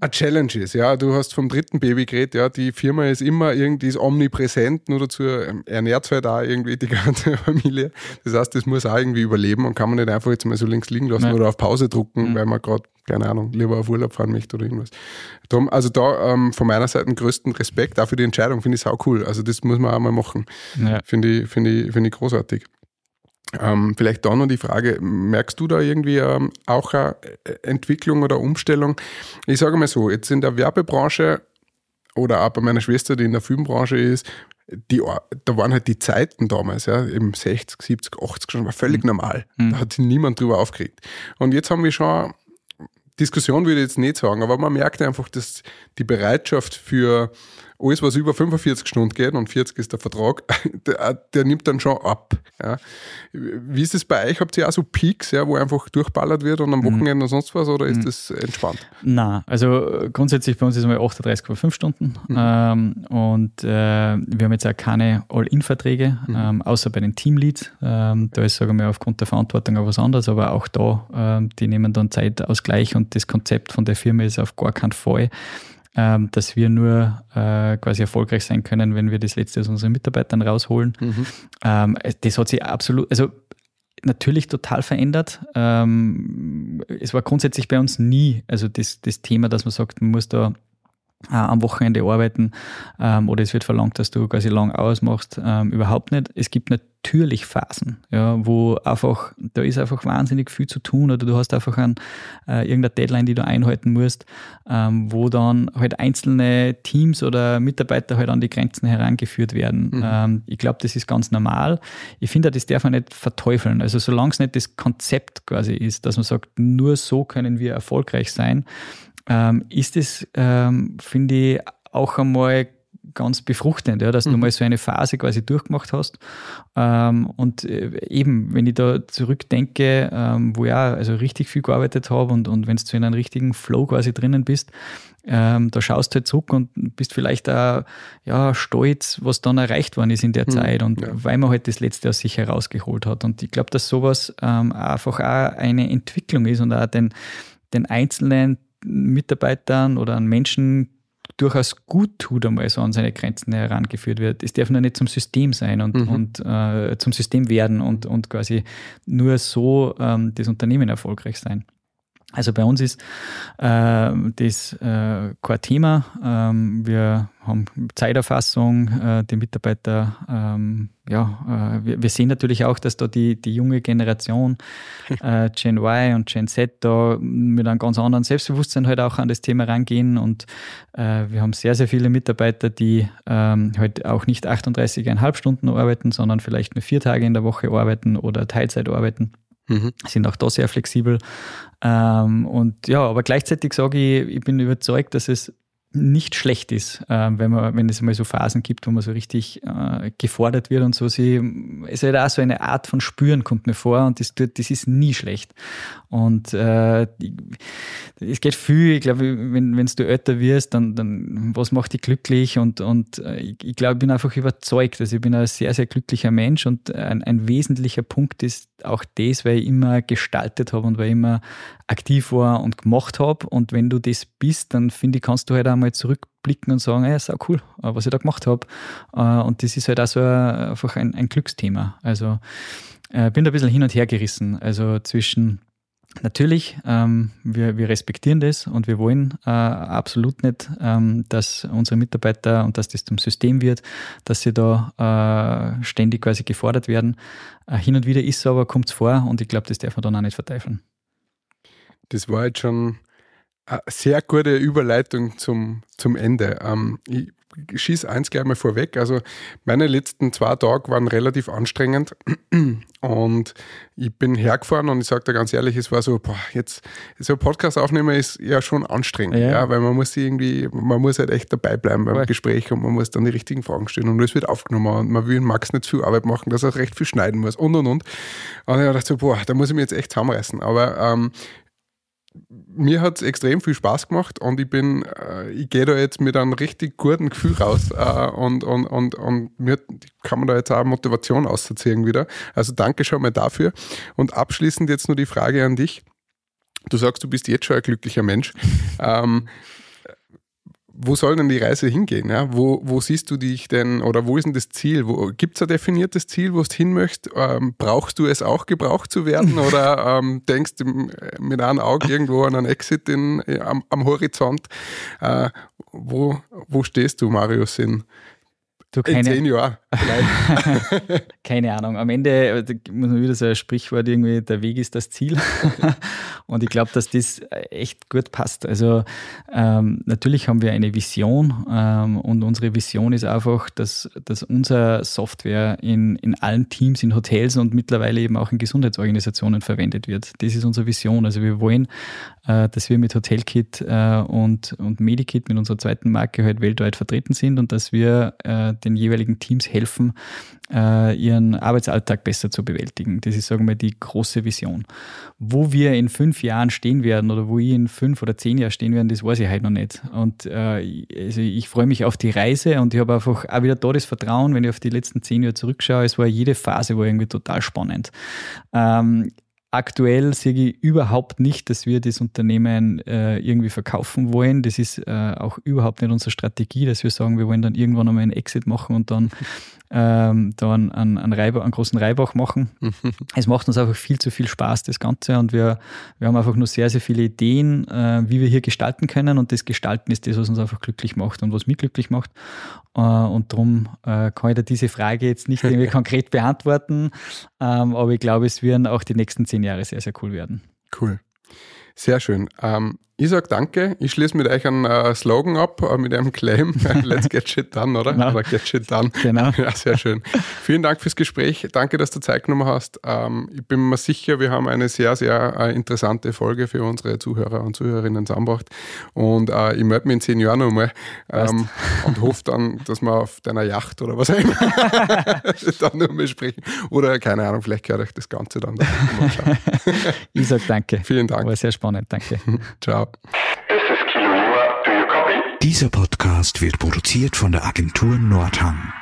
Speaker 3: eine Challenge ist. Ja, du hast vom dritten Baby geredet, ja, die Firma ist immer irgendwie ist omnipräsent, nur dazu ähm, ernährt halt auch irgendwie die ganze Familie. Das heißt, das muss auch irgendwie überleben und kann man nicht einfach jetzt mal so links liegen lassen Nein. oder auf Pause drucken, mhm. weil man gerade, keine Ahnung, lieber auf Urlaub fahren möchte oder irgendwas. Darum, also da ähm, von meiner Seite den größten Respekt auch für die Entscheidung, finde ich auch cool. Also das muss man auch mal machen. Ja. Finde ich, finde ich, finde ich großartig. Ähm, vielleicht da noch die Frage, merkst du da irgendwie ähm, auch eine Entwicklung oder Umstellung? Ich sage mal so, jetzt in der Werbebranche oder auch bei meiner Schwester, die in der Filmbranche ist, die, da waren halt die Zeiten damals, ja, eben 60, 70, 80 schon, war völlig mhm. normal. Mhm. Da hat sich niemand drüber aufgeregt. Und jetzt haben wir schon, Diskussion würde ich jetzt nicht sagen, aber man merkt einfach, dass die Bereitschaft für alles, was über 45 Stunden geht und 40 ist der Vertrag, der, der nimmt dann schon ab. Ja. Wie ist es bei euch? Habt ihr auch so Peaks, ja, wo einfach durchballert wird und am mhm. Wochenende mhm. und sonst was oder ist mhm. das entspannt?
Speaker 4: Na, also grundsätzlich bei uns ist es mal 38,5 Stunden mhm. ähm, und äh, wir haben jetzt auch keine All-In-Verträge, mhm. ähm, außer bei den Teamleads. Ähm, da ist, sagen wir, aufgrund der Verantwortung auch was anderes, aber auch da, ähm, die nehmen dann Zeitausgleich und das Konzept von der Firma ist auf gar keinen Fall ähm, dass wir nur äh, quasi erfolgreich sein können, wenn wir das Letzte aus unseren Mitarbeitern rausholen. Mhm. Ähm, das hat sich absolut, also natürlich total verändert. Ähm, es war grundsätzlich bei uns nie, also das, das Thema, dass man sagt, man muss da am Wochenende arbeiten ähm, oder es wird verlangt, dass du quasi lang ausmachst. Ähm, überhaupt nicht. Es gibt natürlich Phasen, ja, wo einfach, da ist einfach wahnsinnig viel zu tun oder du hast einfach ein, äh, irgendeine Deadline, die du einhalten musst, ähm, wo dann halt einzelne Teams oder Mitarbeiter halt an die Grenzen herangeführt werden. Mhm. Ähm, ich glaube, das ist ganz normal. Ich finde, das darf man nicht verteufeln. Also solange es nicht das Konzept quasi ist, dass man sagt, nur so können wir erfolgreich sein, ähm, ist es, ähm, finde ich, auch einmal ganz befruchtend, ja, dass mhm. du mal so eine Phase quasi durchgemacht hast. Ähm, und äh, eben, wenn ich da zurückdenke, ähm, wo auch also richtig viel gearbeitet habe und, und wenn du in einem richtigen Flow quasi drinnen bist, ähm, da schaust du halt zurück und bist vielleicht auch ja, stolz, was dann erreicht worden ist in der mhm. Zeit und ja. weil man halt das Letzte aus sich herausgeholt hat. Und ich glaube, dass sowas ähm, einfach auch eine Entwicklung ist und auch den, den einzelnen Mitarbeitern oder an Menschen durchaus gut tut, einmal so an seine Grenzen herangeführt wird. Es darf nur nicht zum System sein und, mhm. und äh, zum System werden und, und quasi nur so ähm, das Unternehmen erfolgreich sein. Also bei uns ist äh, das äh, kein Thema. Ähm, wir haben Zeiterfassung, äh, die Mitarbeiter, ähm, ja, äh, wir, wir, sehen natürlich auch, dass da die, die junge Generation, äh, Gen Y und Gen Z, da mit einem ganz anderen Selbstbewusstsein halt auch an das Thema rangehen. Und äh, wir haben sehr, sehr viele Mitarbeiter, die ähm, halt auch nicht 38,5 Stunden arbeiten, sondern vielleicht nur vier Tage in der Woche arbeiten oder Teilzeit arbeiten. Mhm. Sind auch da sehr flexibel. Ähm, und ja, aber gleichzeitig sage ich, ich bin überzeugt, dass es nicht schlecht ist, äh, wenn, man, wenn es mal so Phasen gibt, wo man so richtig äh, gefordert wird und so. Sie, es ist halt auch so eine Art von Spüren, kommt mir vor, und das, das ist nie schlecht. Und äh, es geht viel, ich glaube, wenn, wenn du älter wirst, dann, dann was macht dich glücklich? Und, und äh, ich, ich glaube, ich bin einfach überzeugt, also ich bin ein sehr, sehr glücklicher Mensch und ein, ein wesentlicher Punkt ist auch das, weil ich immer gestaltet habe und weil ich immer aktiv war und gemacht habe. Und wenn du das bist, dann finde ich, kannst du halt einmal zurückblicken und sagen, ja, ist auch cool, äh, was ich da gemacht habe. Äh, und das ist halt auch so einfach ein, ein Glücksthema. Also äh, bin da ein bisschen hin und her gerissen. Also zwischen Natürlich, ähm, wir, wir respektieren das und wir wollen äh, absolut nicht, ähm, dass unsere Mitarbeiter und dass das zum System wird, dass sie da äh, ständig quasi gefordert werden. Äh, hin und wieder ist es aber, kommt es vor und ich glaube, das darf man dann auch nicht verteufeln.
Speaker 3: Das war jetzt schon eine sehr gute Überleitung zum, zum Ende. Ähm, ich schieße eins gleich mal vorweg. Also meine letzten zwei Tage waren relativ anstrengend und ich bin hergefahren und ich sage da ganz ehrlich, es war so, boah, jetzt so ein Podcast aufnehmen ist ja schon anstrengend, ja. ja weil man muss irgendwie, man muss halt echt dabei bleiben beim Voll. Gespräch und man muss dann die richtigen Fragen stellen und es wird aufgenommen und man will Max nicht viel Arbeit machen, dass er recht viel schneiden muss und und und. Und ich dachte so, boah, da muss ich mir jetzt echt zusammenreißen. Aber ähm, mir hat es extrem viel Spaß gemacht und ich bin, äh, ich gehe da jetzt mit einem richtig guten Gefühl raus äh, und, und, und, und mir kann man da jetzt auch Motivation ausziehen wieder. Also danke schon mal dafür. Und abschließend jetzt nur die Frage an dich. Du sagst, du bist jetzt schon ein glücklicher Mensch. ähm, wo soll denn die Reise hingehen? Ja? Wo, wo siehst du dich denn oder wo ist denn das Ziel? Gibt es ein definiertes Ziel, wo du hin möchtest? Ähm, brauchst du es auch, gebraucht zu werden? oder ähm, denkst du mit einem Auge irgendwo an einen Exit in, am, am Horizont? Äh, wo, wo stehst du, Marius, in,
Speaker 4: Du, keine,
Speaker 3: In zehn Jahren
Speaker 4: keine Ahnung. Am Ende muss man wieder so ein Sprichwort irgendwie, der Weg ist das Ziel. und ich glaube, dass das echt gut passt. Also ähm, natürlich haben wir eine Vision ähm, und unsere Vision ist einfach, dass, dass unser Software in, in allen Teams, in Hotels und mittlerweile eben auch in Gesundheitsorganisationen verwendet wird. Das ist unsere Vision. Also wir wollen, äh, dass wir mit Hotelkit äh, und, und Medikit, mit unserer zweiten Marke, halt weltweit vertreten sind und dass wir äh, den jeweiligen Teams helfen, äh, ihren Arbeitsalltag besser zu bewältigen. Das ist, sagen wir, die große Vision. Wo wir in fünf Jahren stehen werden oder wo ich in fünf oder zehn Jahren stehen werden, das weiß ich halt noch nicht. Und äh, also ich freue mich auf die Reise und ich habe einfach auch wieder da das Vertrauen, wenn ich auf die letzten zehn Jahre zurückschaue, es war jede Phase war irgendwie total spannend. Ähm, Aktuell sehe ich überhaupt nicht, dass wir das Unternehmen äh, irgendwie verkaufen wollen. Das ist äh, auch überhaupt nicht unsere Strategie, dass wir sagen, wir wollen dann irgendwann einmal einen Exit machen und dann ähm, da einen, einen, einen, großen Reibach machen. es macht uns einfach viel zu viel Spaß, das Ganze. Und wir, wir haben einfach nur sehr, sehr viele Ideen, äh, wie wir hier gestalten können. Und das Gestalten ist das, was uns einfach glücklich macht und was mich glücklich macht. Äh, und darum äh, kann ich da diese Frage jetzt nicht irgendwie konkret beantworten. Ähm, aber ich glaube, es werden auch die nächsten zehn Jahre sehr, sehr cool werden.
Speaker 3: Cool. Sehr schön. Ähm, ich sage danke. Ich schließe mit euch einen äh, Slogan ab, äh, mit einem Claim. Let's get shit done, oder?
Speaker 4: Genau.
Speaker 3: Oder get shit done.
Speaker 4: Genau.
Speaker 3: Ja, sehr schön. Vielen Dank fürs Gespräch. Danke, dass du Zeit genommen hast. Ähm, ich bin mir sicher, wir haben eine sehr, sehr äh, interessante Folge für unsere Zuhörer und Zuhörerinnen zusammengebracht. Und äh, ich melde mich in zehn Jahren nochmal ähm, und hoffe dann, dass wir auf deiner Yacht oder was auch immer dann nochmal sprechen. Oder keine Ahnung, vielleicht gehört euch das Ganze dann. Schauen.
Speaker 4: Ich sage danke.
Speaker 3: Vielen Dank.
Speaker 4: War sehr spannend. Danke.
Speaker 3: Ciao.
Speaker 2: Dieser Podcast wird produziert von der Agentur Nordhang.